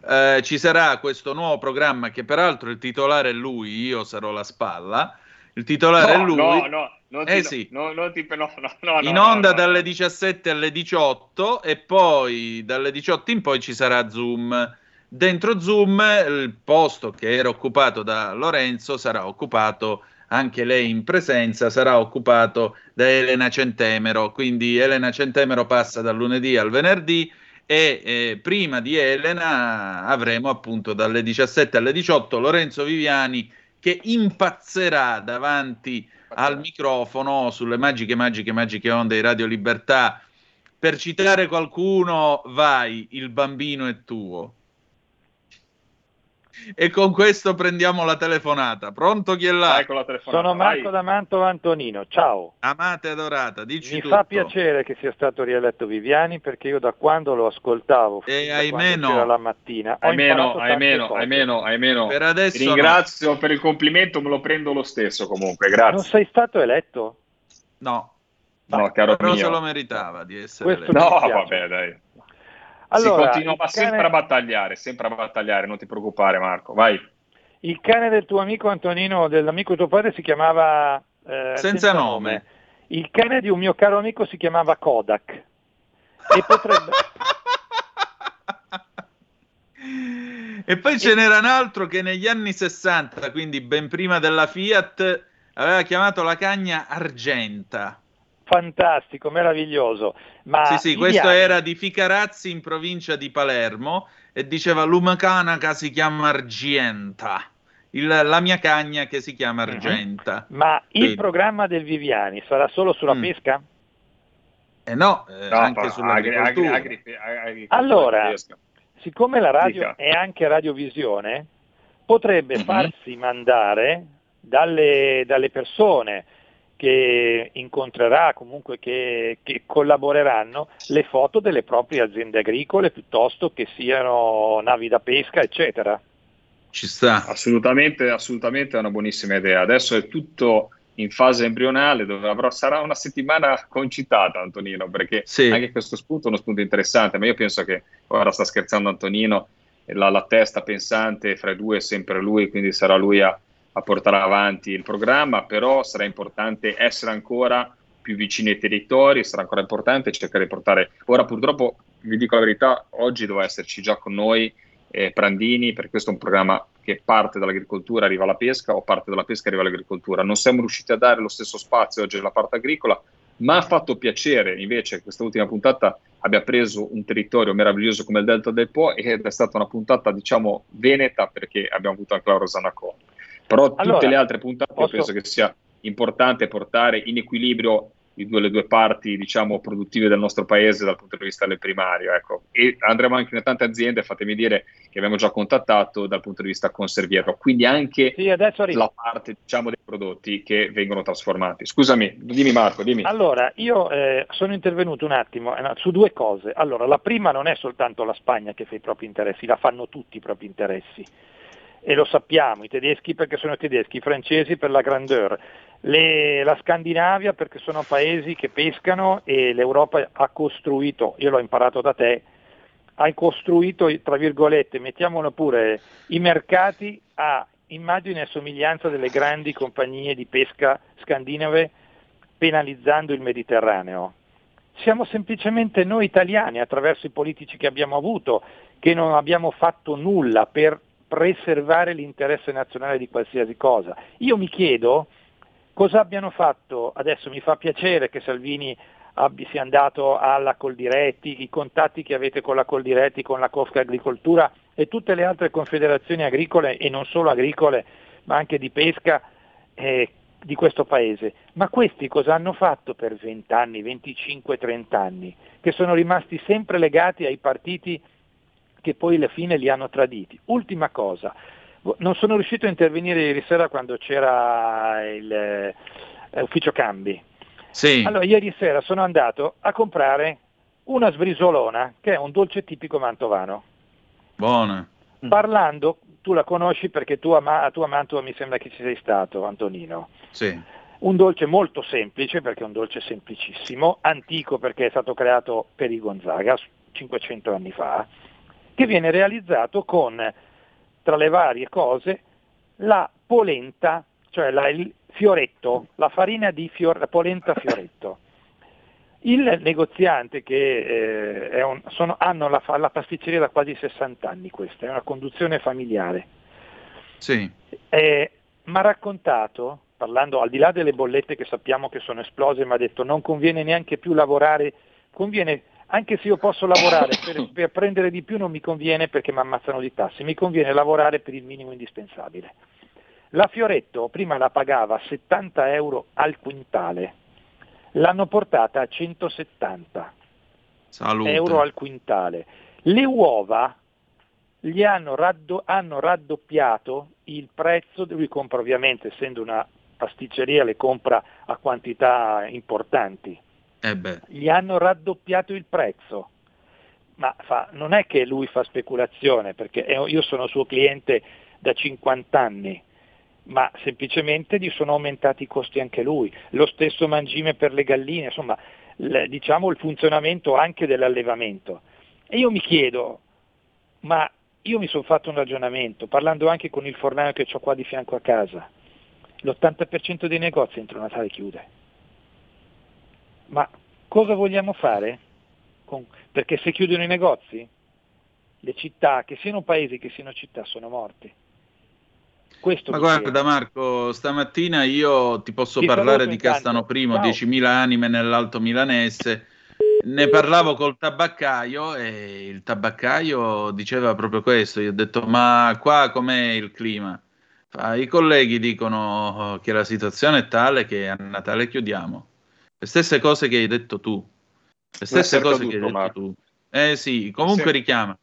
B: eh, ci sarà questo nuovo programma che peraltro il titolare è lui, io sarò la spalla. Il titolare
F: No,
B: è lui.
F: no, no, non ti,
B: Eh sì.
F: no, non ti- no, no, no,
B: in
F: no, no,
B: onda
F: no,
B: dalle
F: no.
B: 17 alle 18 e poi dalle 18 in poi ci sarà Zoom. Dentro Zoom il posto che era occupato da Lorenzo sarà occupato anche lei in presenza, sarà occupato da Elena Centemero. Quindi Elena Centemero passa dal lunedì al venerdì e eh, prima di Elena avremo appunto dalle 17 alle 18 Lorenzo Viviani che impazzerà davanti al microfono sulle magiche, magiche, magiche onde di Radio Libertà. Per citare qualcuno, vai, il bambino è tuo. E con questo prendiamo la telefonata. Pronto chi è là?
S: Sono Marco da Mantova Antonino, ciao.
B: Amate adorata, dici
S: Mi
B: tutto.
S: fa piacere che sia stato rieletto Viviani perché io da quando lo ascoltavo
B: E ahimè no.
S: la mattina
F: hai
S: tante
F: meno,
S: cose.
F: hai meno, hai meno.
B: Per adesso
F: Ti ringrazio per il complimento, me lo prendo lo stesso comunque, grazie.
S: Non sei stato eletto?
B: No.
F: No, caro
B: Però
F: mio.
B: se lo meritava di essere
S: Questo
B: eletto.
F: No, vabbè, dai.
S: Allora,
F: si continua
S: cane-
F: sempre a battagliare, sempre a battagliare, non ti preoccupare Marco, vai.
S: Il cane del tuo amico Antonino, dell'amico di tuo padre, si chiamava eh,
B: Senza nome.
S: Il cane di un mio caro amico si chiamava Kodak. E potrebbe...
B: E poi ce n'era un altro che negli anni 60, quindi ben prima della Fiat, aveva chiamato la cagna Argenta.
S: Fantastico, meraviglioso. Ma
B: sì, sì, questo era di Ficarazzi in provincia di Palermo e diceva l'umacanaca si chiama Argenta. Il- la mia cagna che si chiama Argenta.
S: Ma il
B: Vedi.
S: programma del Viviani sarà solo sulla
B: Mm.
S: pesca?
B: Eh no, eh,
F: No,
B: anche
F: agri-
B: sull'agricoltura.
F: agri- agri- agri-
S: Allora, siccome la radio
F: Dica.
S: è anche radiovisione, potrebbe
B: Mhm.
S: farsi mandare dalle, dalle persone che incontrerà, comunque che, che, collaboreranno, le foto delle proprie aziende agricole piuttosto che siano navi da pesca, eccetera.
B: Ci sta.
F: Assolutamente, assolutamente è una buonissima idea. Adesso è tutto in fase embrionale, dove avrò, sarà una settimana concitata, Antonino, perché sì. anche questo spunto è uno spunto interessante, ma io penso che ora sta scherzando Antonino, la, la testa pensante fra i due è sempre lui, quindi sarà lui a, a portare avanti il programma, però sarà importante essere ancora più vicini ai territori, sarà ancora importante cercare di portare... Ora purtroppo, vi dico la verità, oggi doveva esserci già con noi eh, Prandini, perché questo è un programma che parte dall'agricoltura, arriva alla pesca, o parte dalla pesca, arriva all'agricoltura. Non siamo riusciti a dare lo stesso spazio oggi alla parte agricola, ma ha fatto piacere invece questa ultima puntata abbia preso un territorio meraviglioso come il Delta del Po ed è stata una puntata, diciamo, veneta perché abbiamo avuto anche la Rosana Cohen. Però tutte allora, le altre puntate posso... penso che sia importante portare in equilibrio due, le due parti diciamo, produttive del nostro paese dal punto di vista del primario. Ecco. E andremo anche in tante aziende, fatemi dire, che abbiamo già contattato dal punto di vista conserviero, quindi anche sì, la parte diciamo, dei prodotti che vengono trasformati. Scusami, dimmi Marco, dimmi.
S: Allora, io eh, sono intervenuto un attimo eh, su due cose. Allora, la prima non è soltanto la Spagna che fa i propri interessi, la fanno tutti i propri interessi e lo sappiamo, i tedeschi perché sono tedeschi, i francesi per la grandeur, le, la Scandinavia perché sono paesi che pescano e l'Europa ha costruito, io l'ho imparato da te, ha costruito, tra virgolette, mettiamolo pure, i mercati a immagine e somiglianza delle grandi compagnie di pesca scandinave penalizzando il Mediterraneo. Siamo semplicemente noi italiani, attraverso i politici che abbiamo avuto, che non abbiamo fatto nulla per preservare l'interesse nazionale di qualsiasi cosa. Io mi chiedo cosa abbiano fatto, adesso mi fa piacere che Salvini abbia, sia andato alla Coldiretti, i contatti che avete con la Coldiretti, con la Cofca Agricoltura e tutte le altre confederazioni agricole e non solo agricole ma anche di pesca eh, di questo paese. Ma questi cosa hanno fatto per 20 anni, 25, 30 anni? Che sono rimasti sempre legati ai partiti che poi alla fine li hanno traditi. Ultima cosa, non sono riuscito a intervenire ieri sera quando c'era il eh, ufficio cambi.
B: Sì.
S: Allora ieri sera sono andato a comprare una sbrisolona, che è un dolce tipico mantovano.
B: Buona.
S: Parlando, tu la conosci perché tu a, a, tu a Mantova mi sembra che ci sei stato, Antonino.
B: Sì.
S: Un dolce molto semplice, perché è un dolce semplicissimo, antico perché è stato creato per i Gonzaga 500 anni fa, che viene realizzato con, tra le varie cose, la polenta, cioè la, il fioretto, la farina di fior, la polenta fioretto. Il negoziante che eh, un, sono, hanno la, la, pasticceria da quasi 60 anni, questa è una conduzione familiare.
B: Sì.
S: Eh, mi ha raccontato, parlando al di là delle bollette che sappiamo che sono esplose, mi ha detto non conviene neanche più lavorare, conviene anche se io posso lavorare per, per, prendere di più non mi conviene perché mi ammazzano di tasse, mi conviene lavorare per il minimo indispensabile. La Fioretto prima la pagava 70 euro al quintale, l'hanno portata a 170
B: Salute.
S: euro al quintale. Le uova gli hanno, raddo, hanno raddoppiato il prezzo, lui compra ovviamente, essendo una pasticceria, le compra a quantità importanti
B: eh
S: gli hanno raddoppiato il prezzo. Ma fa, non è che lui fa speculazione, perché io sono suo cliente da 50 anni, ma semplicemente gli sono aumentati i costi anche lui. Lo stesso mangime per le galline, insomma, l- diciamo il funzionamento anche dell'allevamento. E io mi chiedo, ma io mi sono fatto un ragionamento, parlando anche con il fornaio che ho qua di fianco a casa, l'80% dei negozi entro Natale chiude. Ma cosa vogliamo fare? Con... Perché se chiudono i negozi, le città, che siano paesi che siano città, sono morte. Questo
B: Ma guarda. Marco, stamattina io ti posso ti parlare di Castano Primo, Ciao. 10.000 anime nell'Alto Milanese. Ne parlavo col tabaccaio e il tabaccaio diceva proprio questo. Io ho detto: Ma qua com'è il clima? I colleghi dicono che la situazione è tale che a Natale chiudiamo. Le stesse cose che hai detto tu. Le stesse cose che hai detto Marco. tu. Eh sì, comunque sì. richiama.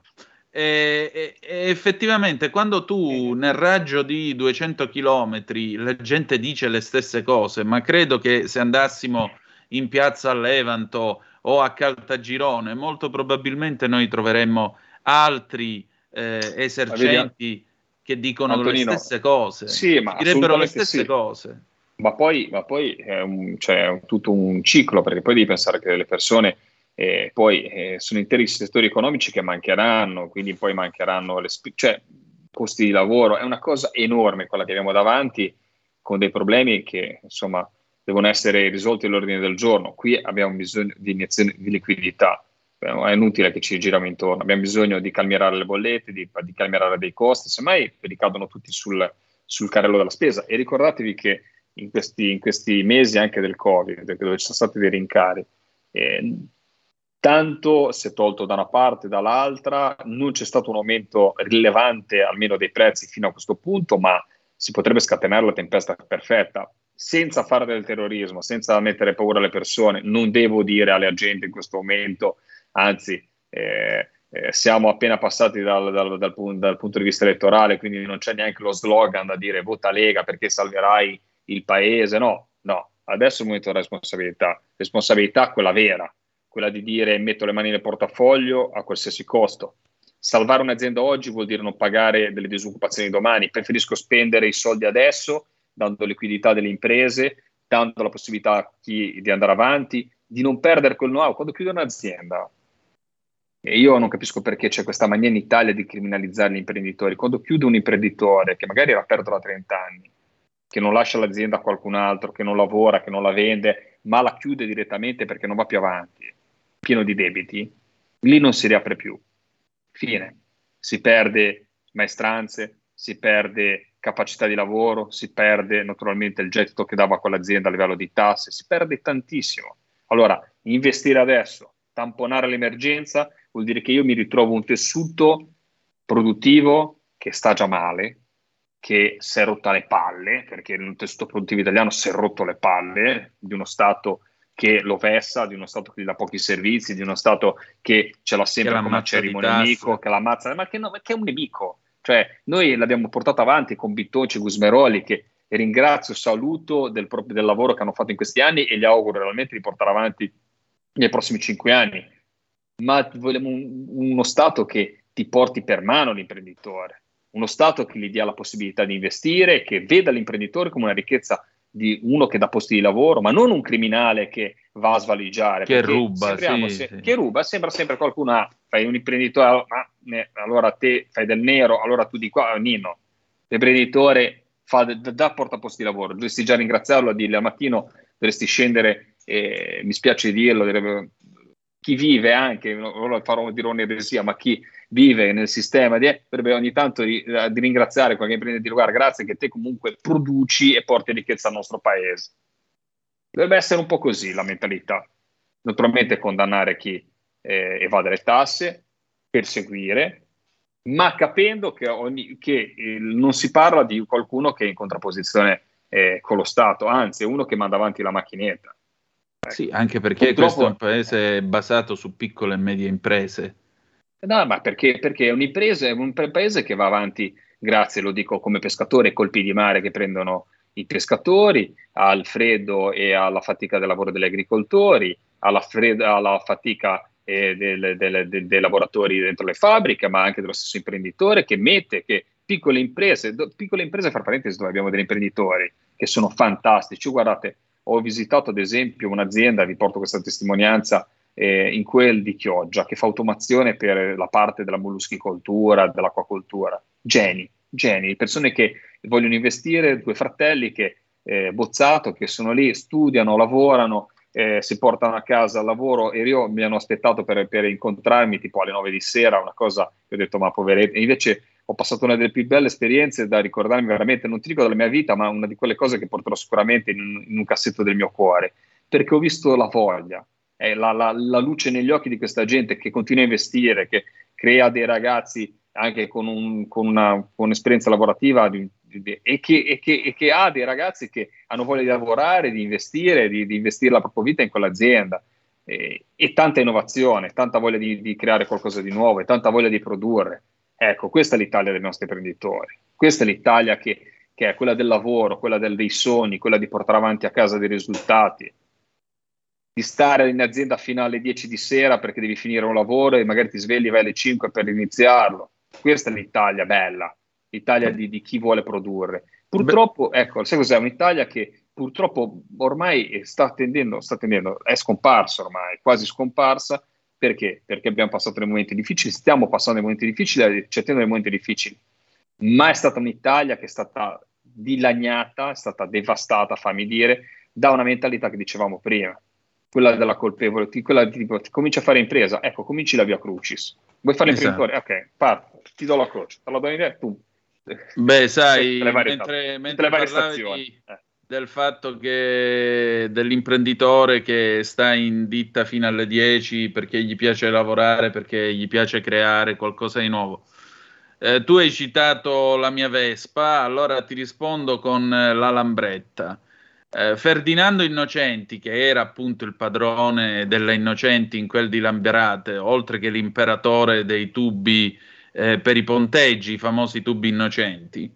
B: E, e, e effettivamente quando tu nel raggio di 200 km la gente dice le stesse cose, ma credo che se andassimo in piazza Levanto o a Caltagirone, molto probabilmente noi troveremmo altri eh, esercenti che dicono Antonino, le stesse cose,
F: sì, ma
B: direbbero le stesse
F: sì.
B: cose.
F: Ma poi, ma poi è, un, cioè, tutto un ciclo, perché poi devi pensare che le persone eh, poi eh, sono interi settori economici che mancheranno, quindi poi mancheranno le sp- cioè, posti di lavoro. È una cosa enorme quella che abbiamo davanti, con dei problemi che insomma devono essere risolti all'ordine del giorno. Qui abbiamo bisogno di iniezione di liquidità, è inutile che ci giriamo intorno, abbiamo bisogno di calmierare le bollette, di, di calmierare dei costi, semmai ricadono tutti sul, sul carrello della spesa. E ricordatevi che in questi, in questi mesi anche del Covid, dove ci sono stati dei rincari, eh, tanto si è tolto da una parte dall'altra, non c'è stato un aumento rilevante almeno dei prezzi fino a questo punto, ma si potrebbe scatenare la tempesta perfetta senza fare del terrorismo, senza mettere paura alle persone. Non devo dire alle agenti in questo momento, anzi, eh, eh, siamo appena passati dal, dal, dal, dal, punto di vista elettorale, quindi non c'è neanche lo slogan da dire vota Lega perché salverai il paese. No, no, adesso è il momento della responsabilità, responsabilità quella vera quella di dire metto le mani nel portafoglio a qualsiasi costo. Salvare un'azienda oggi vuol dire non pagare delle disoccupazioni domani. Preferisco spendere i soldi adesso, dando liquidità alle imprese, dando la possibilità a chi di andare avanti, di non perdere quel know-how. Quando chiudo un'azienda, e io non capisco perché c'è questa mania in Italia di criminalizzare gli imprenditori. Quando chiude un imprenditore che magari era aperto da 30 anni, che non lascia l'azienda a qualcun altro, che non lavora, che non la vende, ma la chiude direttamente perché non va più avanti pieno di debiti, lì non si riapre più. Fine. Si perde maestranze, si perde capacità di lavoro, si perde naturalmente il gettito che dava quell'azienda a livello di tasse, si perde tantissimo. Allora, investire adesso, tamponare l'emergenza, vuol dire che io mi ritrovo un tessuto produttivo che sta già male, che si è rotta le palle, perché il tessuto produttivo italiano si è rotto le palle di uno Stato che lo vessa, di uno Stato che gli dà pochi servizi, di uno Stato che ce l'ha sempre come acerrimo nemico, che l'ammazza, ma che, no, che, è un nemico. Cioè, noi l'abbiamo portato avanti con Bittonci e Gusmeroli, che ringrazio saluto del, del lavoro che hanno fatto in questi anni e gli auguro realmente di portare avanti nei prossimi cinque anni. Ma vogliamo un, uno Stato che ti porti per mano l'imprenditore, uno Stato che gli dia la possibilità di investire, che veda l'imprenditore come una ricchezza di uno che dà posti di lavoro, ma non un criminale che va a svaligiare.
B: Che ruba, sì,
F: se,
B: sì.
F: che ruba, sembra sempre qualcuno, ah, fai un imprenditore, ma ne, allora te fai del nero, allora tu di qua, ah, Nino, l'imprenditore fa, da porta posti di lavoro, dovresti già ringraziarlo, a dirgli al mattino dovresti scendere, eh, mi spiace dirlo, direbbe, chi vive anche, non farò dire un'eresia, ma chi vive nel sistema di, dovrebbe ogni tanto di, eh, di ringraziare qualche imprenditore, di guarda, grazie che te comunque produci e porti ricchezza al nostro paese. Dovrebbe essere un po' così la mentalità. Naturalmente condannare chi eh, evade le tasse, perseguire, ma capendo che, ogni, che eh, non si parla di qualcuno che è in contrapposizione eh, con lo Stato, anzi è uno che manda avanti la macchinetta.
B: Sì, anche perché Purtroppo, questo è un paese basato su piccole e medie imprese.
F: No, ma perché, perché è un'impresa, è un paese che va avanti, grazie, lo dico come pescatore, ai colpi di mare che prendono i pescatori, al freddo e alla fatica del lavoro degli agricoltori, alla, freddo, alla fatica eh, del, del, del, dei lavoratori dentro le fabbriche, ma anche dello stesso imprenditore che mette che piccole imprese, do, piccole imprese, fra parentesi, dove abbiamo degli imprenditori che sono fantastici. Guardate, ho visitato ad esempio un'azienda, vi porto questa testimonianza, eh, in quel di Chioggia, che fa automazione per la parte della molluschicoltura, dell'acquacoltura. Geni, geni, persone che vogliono investire, due fratelli che eh, bozzato, che sono lì, studiano, lavorano, eh, si portano a casa al lavoro e io mi hanno aspettato per, per incontrarmi tipo alle 9 di sera, una cosa che ho detto ma poveretti, invece ho passato una delle più belle esperienze da ricordarmi veramente, non ti dico della mia vita, ma una di quelle cose che porterò sicuramente in, in un cassetto del mio cuore, perché ho visto la voglia, eh, la, la, la, luce negli occhi di questa gente che continua a investire, che crea dei ragazzi anche con, un, con, una, con un'esperienza lavorativa di, di, di, e, che, e, che, e, che, ha dei ragazzi che hanno voglia di lavorare, di investire, di, investire la propria vita in quell'azienda. e, e tanta innovazione, tanta voglia di, di, creare qualcosa di nuovo e tanta voglia di produrre. Ecco, questa è l'Italia dei nostri imprenditori, questa è l'Italia che, che è quella del lavoro, quella del, dei sogni, quella di portare avanti a casa dei risultati, di stare in azienda fino alle 10 di sera perché devi finire un lavoro e magari ti svegli e vai alle 5 per iniziarlo. Questa è l'Italia bella, l'Italia di, di chi vuole produrre. Purtroppo, ecco, sai cos'è? Un'Italia che purtroppo ormai sta tendendo, sta tendendo, è scomparsa ormai, quasi scomparsa. Perché? Perché abbiamo passato dei momenti difficili, stiamo passando dei momenti difficili, ci attendono dei momenti difficili. Ma è stata un'Italia che è stata dilagnata, è stata devastata, fammi dire, da una mentalità che dicevamo prima, quella della colpevole, quella di tipo, comincia a fare impresa, ecco, cominci la via Crucis. Vuoi fare esatto. l'imprenditore? Ok, parto, ti do la croce, te la do in idea, tu.
B: Beh, sai, mentre, mentre parlavi, eh del fatto che dell'imprenditore che sta in ditta fino alle 10 perché gli piace lavorare, perché gli piace creare qualcosa di nuovo. Eh, tu hai citato la mia Vespa, allora ti rispondo con eh, la Lambretta. Eh, Ferdinando Innocenti, che era appunto il padrone delle Innocenti in quel di Lamberate, oltre che l'imperatore dei tubi eh, per i ponteggi, i famosi tubi innocenti,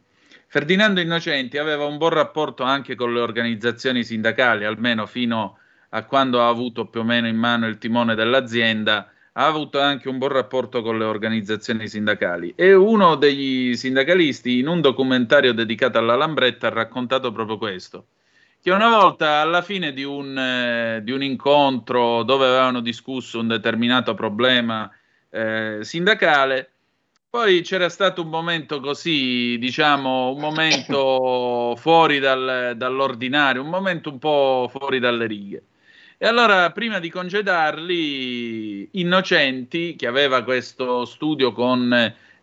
B: Ferdinando Innocenti aveva un buon rapporto anche con le organizzazioni sindacali, almeno fino a quando ha avuto più o meno in mano il timone dell'azienda, ha avuto anche un buon rapporto con le organizzazioni sindacali. E uno degli sindacalisti, in un documentario dedicato alla Lambretta, ha raccontato proprio questo. Che una volta alla fine di un, eh, di un incontro dove avevano discusso un determinato problema eh, sindacale, poi c'era stato un momento così, diciamo, un momento fuori dal, dall'ordinario, un momento un po' fuori dalle righe. E allora, prima di congedarli, Innocenti, che aveva questo studio con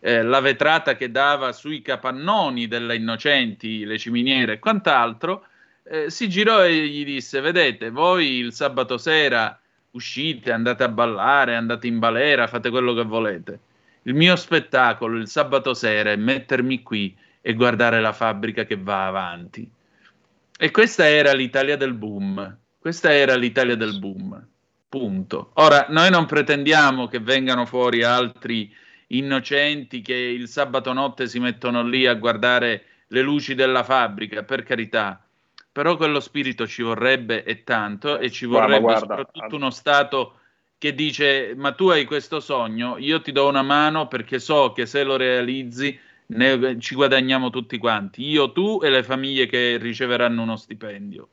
B: eh, la vetrata che dava sui capannoni delle Innocenti, le ciminiere e quant'altro, eh, si girò e gli disse: Vedete, voi il sabato sera uscite, andate a ballare, andate in balera, fate quello che volete il mio spettacolo il sabato sera è mettermi qui e guardare la fabbrica che va avanti. E questa era l'Italia del boom. Questa era l'Italia del boom. Punto. Ora, noi non pretendiamo che vengano fuori altri innocenti che il sabato notte si mettono lì a guardare le luci della fabbrica, per carità. Però quello spirito ci vorrebbe e tanto e ci vorrebbe guarda, guarda, soprattutto uno Stato che dice ma tu hai questo sogno, io ti do una mano perché so che se lo realizzi ne, ci guadagniamo tutti quanti, io, tu e le famiglie che riceveranno uno stipendio.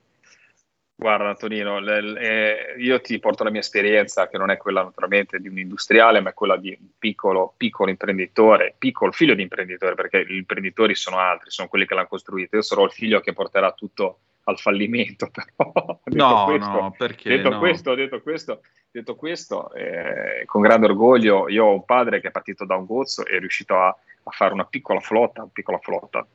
F: Guarda Antonino, le, le, io ti porto la mia esperienza che non è quella naturalmente di un industriale, ma è quella di un piccolo, piccolo imprenditore, piccolo figlio di imprenditore, perché gli imprenditori sono altri, sono quelli che l'hanno costruito. Io sarò il figlio che porterà tutto al fallimento, però.
B: no, questo, no, perché?
F: Detto
B: no.
F: questo, detto questo, detto questo eh, con grande orgoglio, io ho un padre che è partito da un gozzo e è riuscito a, a fare una piccola flotta, una piccola flotta,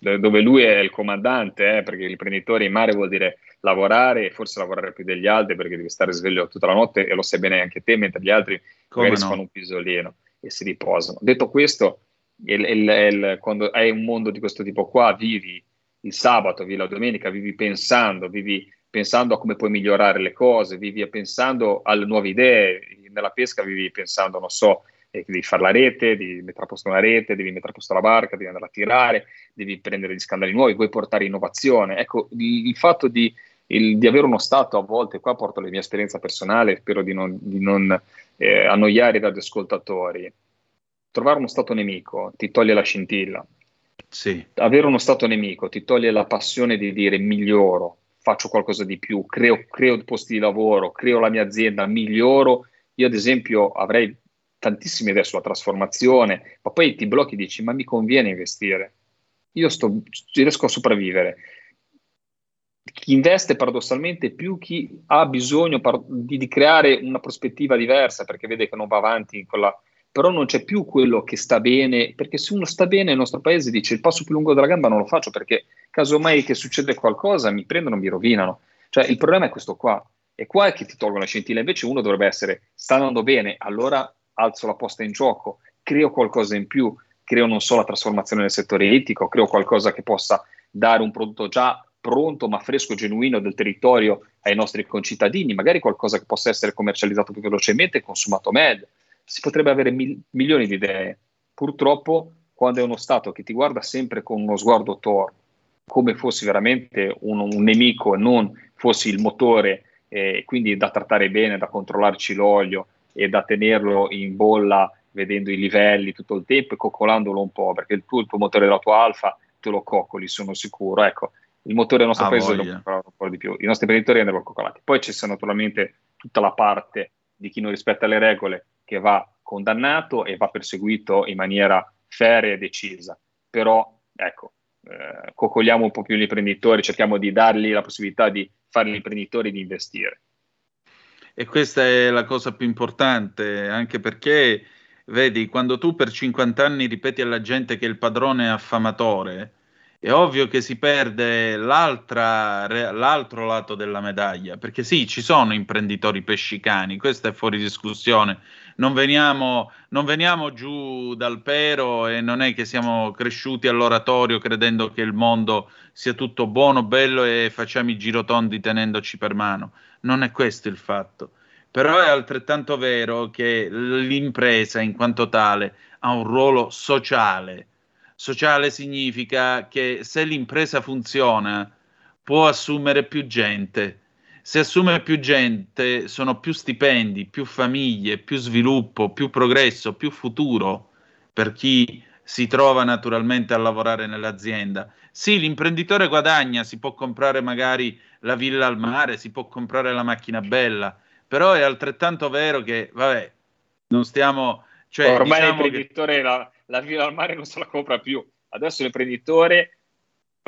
F: dove lui è il comandante, eh, perché l'imprenditore in mare vuol dire lavorare e forse lavorare più degli altri perché devi stare sveglio tutta la notte e lo sai bene anche te, mentre gli altri Come magari no? fanno un pisolino e si riposano. Detto questo, il, il, il, quando hai un mondo di questo tipo qua, vivi il sabato, vivi la domenica, vivi pensando, vivi pensando a come puoi migliorare le cose, vivi pensando alle nuove idee, nella pesca vivi pensando, non so, eh, devi fare la rete, devi mettere a posto una rete, devi mettere a posto la barca, devi andare a tirare, devi prendere gli scandali nuovi, vuoi portare innovazione. Ecco, il, il fatto di, il, di, avere uno Stato a volte, qua porto la mia esperienza personale, spero di non, di non eh, annoiare i radioascoltatori, trovare uno Stato nemico ti toglie la scintilla,
B: sì.
F: Avere uno stato nemico ti toglie la passione di dire miglioro, faccio qualcosa di più, creo, creo posti di lavoro, creo la mia azienda, miglioro. Io ad esempio avrei tantissime idee sulla trasformazione, ma poi ti blocchi e dici ma mi conviene investire. Io sto, riesco a sopravvivere. Chi investe paradossalmente più chi ha bisogno par- di, di, creare una prospettiva diversa perché vede che non va avanti in quella, però non c'è più quello che sta bene, perché se uno sta bene nel nostro paese dice il passo più lungo della gamba non lo faccio perché casomai che succede qualcosa mi prendono, mi rovinano. Cioè il problema è questo qua, e qua è che ti tolgono la scintilla, invece uno dovrebbe essere sta andando bene, allora alzo la posta in gioco, creo qualcosa in più, creo non solo la trasformazione nel settore etico, creo qualcosa che possa dare un prodotto già pronto ma fresco, genuino del territorio ai nostri concittadini, magari qualcosa che possa essere commercializzato più velocemente e consumato meglio. Si potrebbe avere mil- milioni di idee. Purtroppo, quando è uno Stato che ti guarda sempre con uno sguardo torvo, come fossi veramente un, un nemico e non fossi il motore, eh, quindi da trattare bene, da controllarci l'olio e da tenerlo in bolla vedendo i livelli tutto il tempo e coccolandolo un po', perché il tuo, il tuo motore della tua alfa te lo coccoli, sono sicuro. Ecco, il motore del nostro
B: Ah,
F: paese lo
B: voglia.
F: coccolano un po' di più. I nostri imprenditori andrebbero coccolati. Poi c'è naturalmente tutta la parte di chi non rispetta le regole che va condannato e va perseguito in maniera ferrea e decisa. Però, ecco, eh, coccoliamo un po' più gli imprenditori, cerchiamo di dargli la possibilità di fare gli imprenditori di investire.
B: E questa è la cosa più importante, anche perché, vedi, quando tu per 50 anni ripeti alla gente che il padrone è affamatore, è ovvio che si perde l'altro lato della medaglia, perché sì, ci sono imprenditori pescicani, questo è fuori discussione. Non veniamo, non veniamo giù dal pero e non è che siamo cresciuti all'oratorio credendo che il mondo sia tutto buono, bello e facciamo i girotondi tenendoci per mano. Non è questo il fatto. Però è altrettanto vero che l'impresa in quanto tale ha un ruolo sociale. Sociale significa che se l'impresa funziona può assumere più gente. Se assume più gente sono più stipendi, più famiglie, più sviluppo, più progresso, più futuro per chi si trova naturalmente a lavorare nell'azienda. Sì, l'imprenditore guadagna, si può comprare magari la villa al mare, si può comprare la macchina bella, però è altrettanto vero che, vabbè, non stiamo... Cioè,
F: Ormai
B: diciamo che-
F: l'imprenditore la, la villa al mare non se la compra più. Adesso l'imprenditore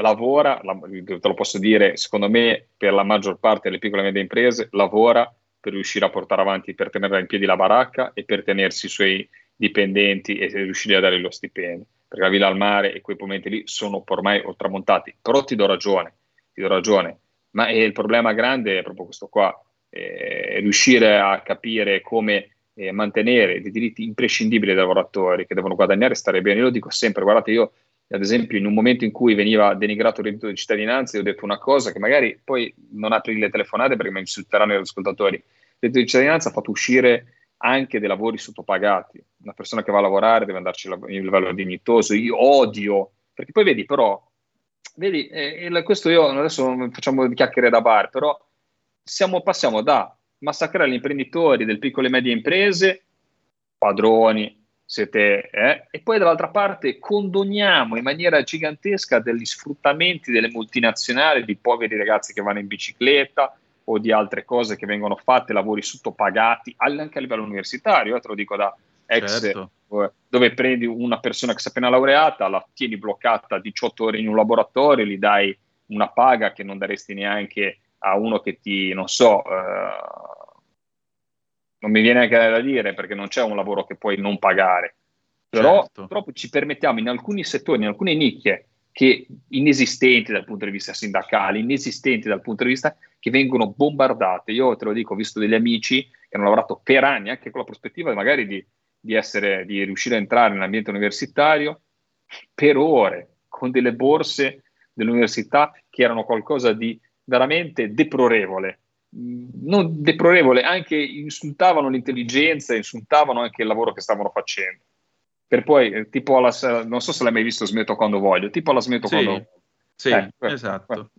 F: lavora, la- te lo posso dire, secondo me per la maggior parte delle piccole e medie imprese, lavora per riuscire a portare avanti, per tenere in piedi la baracca e per tenersi i suoi dipendenti e riuscire a dare lo stipendio. Perché la villa al mare e quei momenti lì sono ormai tramontati. Però ti do ragione, ti do ragione. Ma il problema grande è proprio questo qua, eh, riuscire a capire come eh, mantenere dei diritti imprescindibili dei lavoratori che devono guadagnare e stare bene. Io lo dico sempre, guardate, io ad esempio in un momento in cui veniva denigrato il reddito di cittadinanza, io ho detto una cosa che magari poi non apri le telefonate perché mi insulteranno gli ascoltatori. Il reddito di cittadinanza ha fatto uscire anche dei lavori sottopagati. Una persona che va a lavorare deve andarci in livello dignitoso. Io odio, perché poi vedi però, vedi, eh, questo io adesso facciamo chiacchiere da bar, però siamo, passiamo da massacrare gli imprenditori delle piccole e medie imprese, padroni, siete, eh, e poi dall'altra parte condoniamo in maniera gigantesca degli sfruttamenti delle multinazionali di poveri ragazzi che vanno in bicicletta o di altre cose che vengono fatte, lavori sottopagati anche a livello universitario, eh, te lo dico da ex,
B: Certo.
F: eh, dove prendi una persona che si è appena laureata, la tieni bloccata 18 ore in un laboratorio, gli dai una paga che non daresti neanche a uno che ti, non so, eh, non mi viene neanche da dire perché non c'è un lavoro che puoi non pagare. Però
B: Certo.
F: purtroppo ci permettiamo in alcuni settori, in alcune nicchie che inesistenti dal punto di vista sindacale, inesistenti dal punto di vista che vengono bombardate. Io te lo dico, ho visto degli amici che hanno lavorato per anni anche con la prospettiva magari di, di essere, di riuscire a entrare nell'ambiente universitario per ore con delle borse dell'università che erano qualcosa di veramente deplorevole. Non deplorevole, anche insultavano l'intelligenza, insultavano anche il lavoro che stavano facendo. Per poi, eh, tipo alla, non so se l'hai mai visto Smetto quando voglio, tipo alla Smetto
B: Sì,
F: quando
B: sì,
F: Eh,
B: esatto.
F: questo.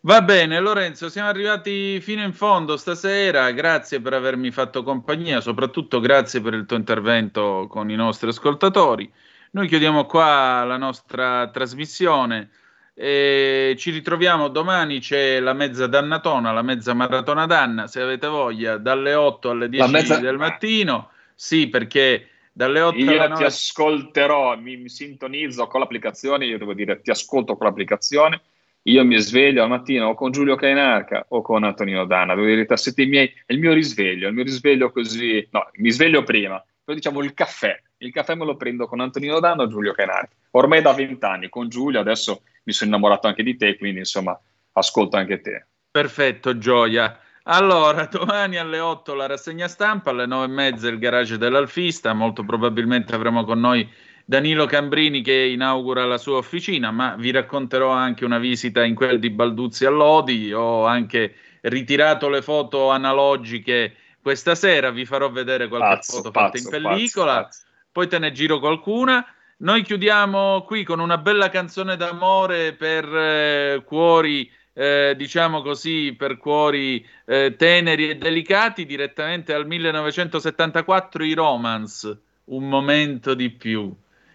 B: Va bene, Lorenzo, siamo arrivati fino in fondo stasera. Grazie per avermi fatto compagnia, soprattutto grazie per il tuo intervento con i nostri ascoltatori. Noi chiudiamo qua la nostra trasmissione e ci ritroviamo domani. C'è la mezza dannatona, la mezza maratona danna, se avete voglia, dalle 8 alle 10
F: mezza-
B: del mattino. Sì, perché dalle 8 alle
F: Io
B: 9
F: ti ascolterò, mi, mi sintonizzo con l'applicazione, io devo dire ti ascolto con l'applicazione, io mi sveglio al mattino o con Giulio Cainarca o con Antonino Danna, devo dire, siete i miei, è il mio risveglio, il mio risveglio così, no, mi sveglio prima, poi diciamo il caffè, il caffè me lo prendo con Antonino Danna o Giulio Cainarca, ormai da vent'anni con Giulio, adesso mi sono innamorato anche di te, quindi insomma ascolto anche te.
B: Perfetto, gioia. Allora, domani alle 8 la rassegna stampa, alle 9 e mezza il garage dell'Alfista, molto probabilmente avremo con noi Danilo Cambrini che inaugura la sua officina, ma vi racconterò anche una visita in quel di Balduzzi a Lodi, ho anche ritirato le foto analogiche questa sera, vi farò vedere qualche
F: Pazzo,
B: foto fatta
F: pazzo,
B: in pellicola,
F: pazzo.
B: poi te ne giro qualcuna. Noi chiudiamo qui con una bella canzone d'amore per eh, cuori, eh, diciamo così, per cuori eh, teneri e delicati, direttamente al 1974 i Romance, un momento di più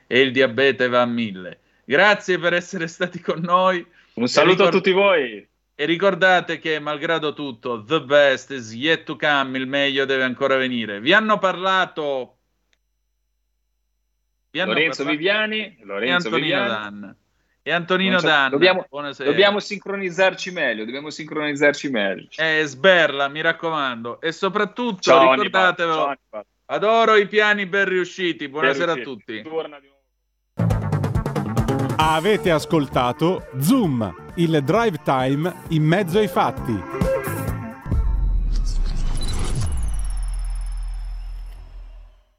B: e il diabete va a mille. Grazie per essere stati con noi.
F: Un saluto
B: E
F: a tutti voi.
B: E ricordate che, malgrado tutto, the best is yet to come, il meglio deve ancora venire. Vi hanno parlato
F: Lorenzo
B: parlato-
F: Viviani,
B: e
F: Lorenzo
B: Antonino
F: Viviani.
B: Danna. E Antonino Danna.
F: Dobbiamo,
B: Buonasera.
F: dobbiamo sincronizzarci meglio, dobbiamo sincronizzarci meglio.
B: Eh, sberla, mi raccomando. E soprattutto
F: Ciao,
B: ricordatevelo,
F: ciao,
B: adoro i piani ben riusciti. Buonasera
F: Ben
B: a tutti.
I: Avete ascoltato Zoom, il drive time in mezzo ai fatti.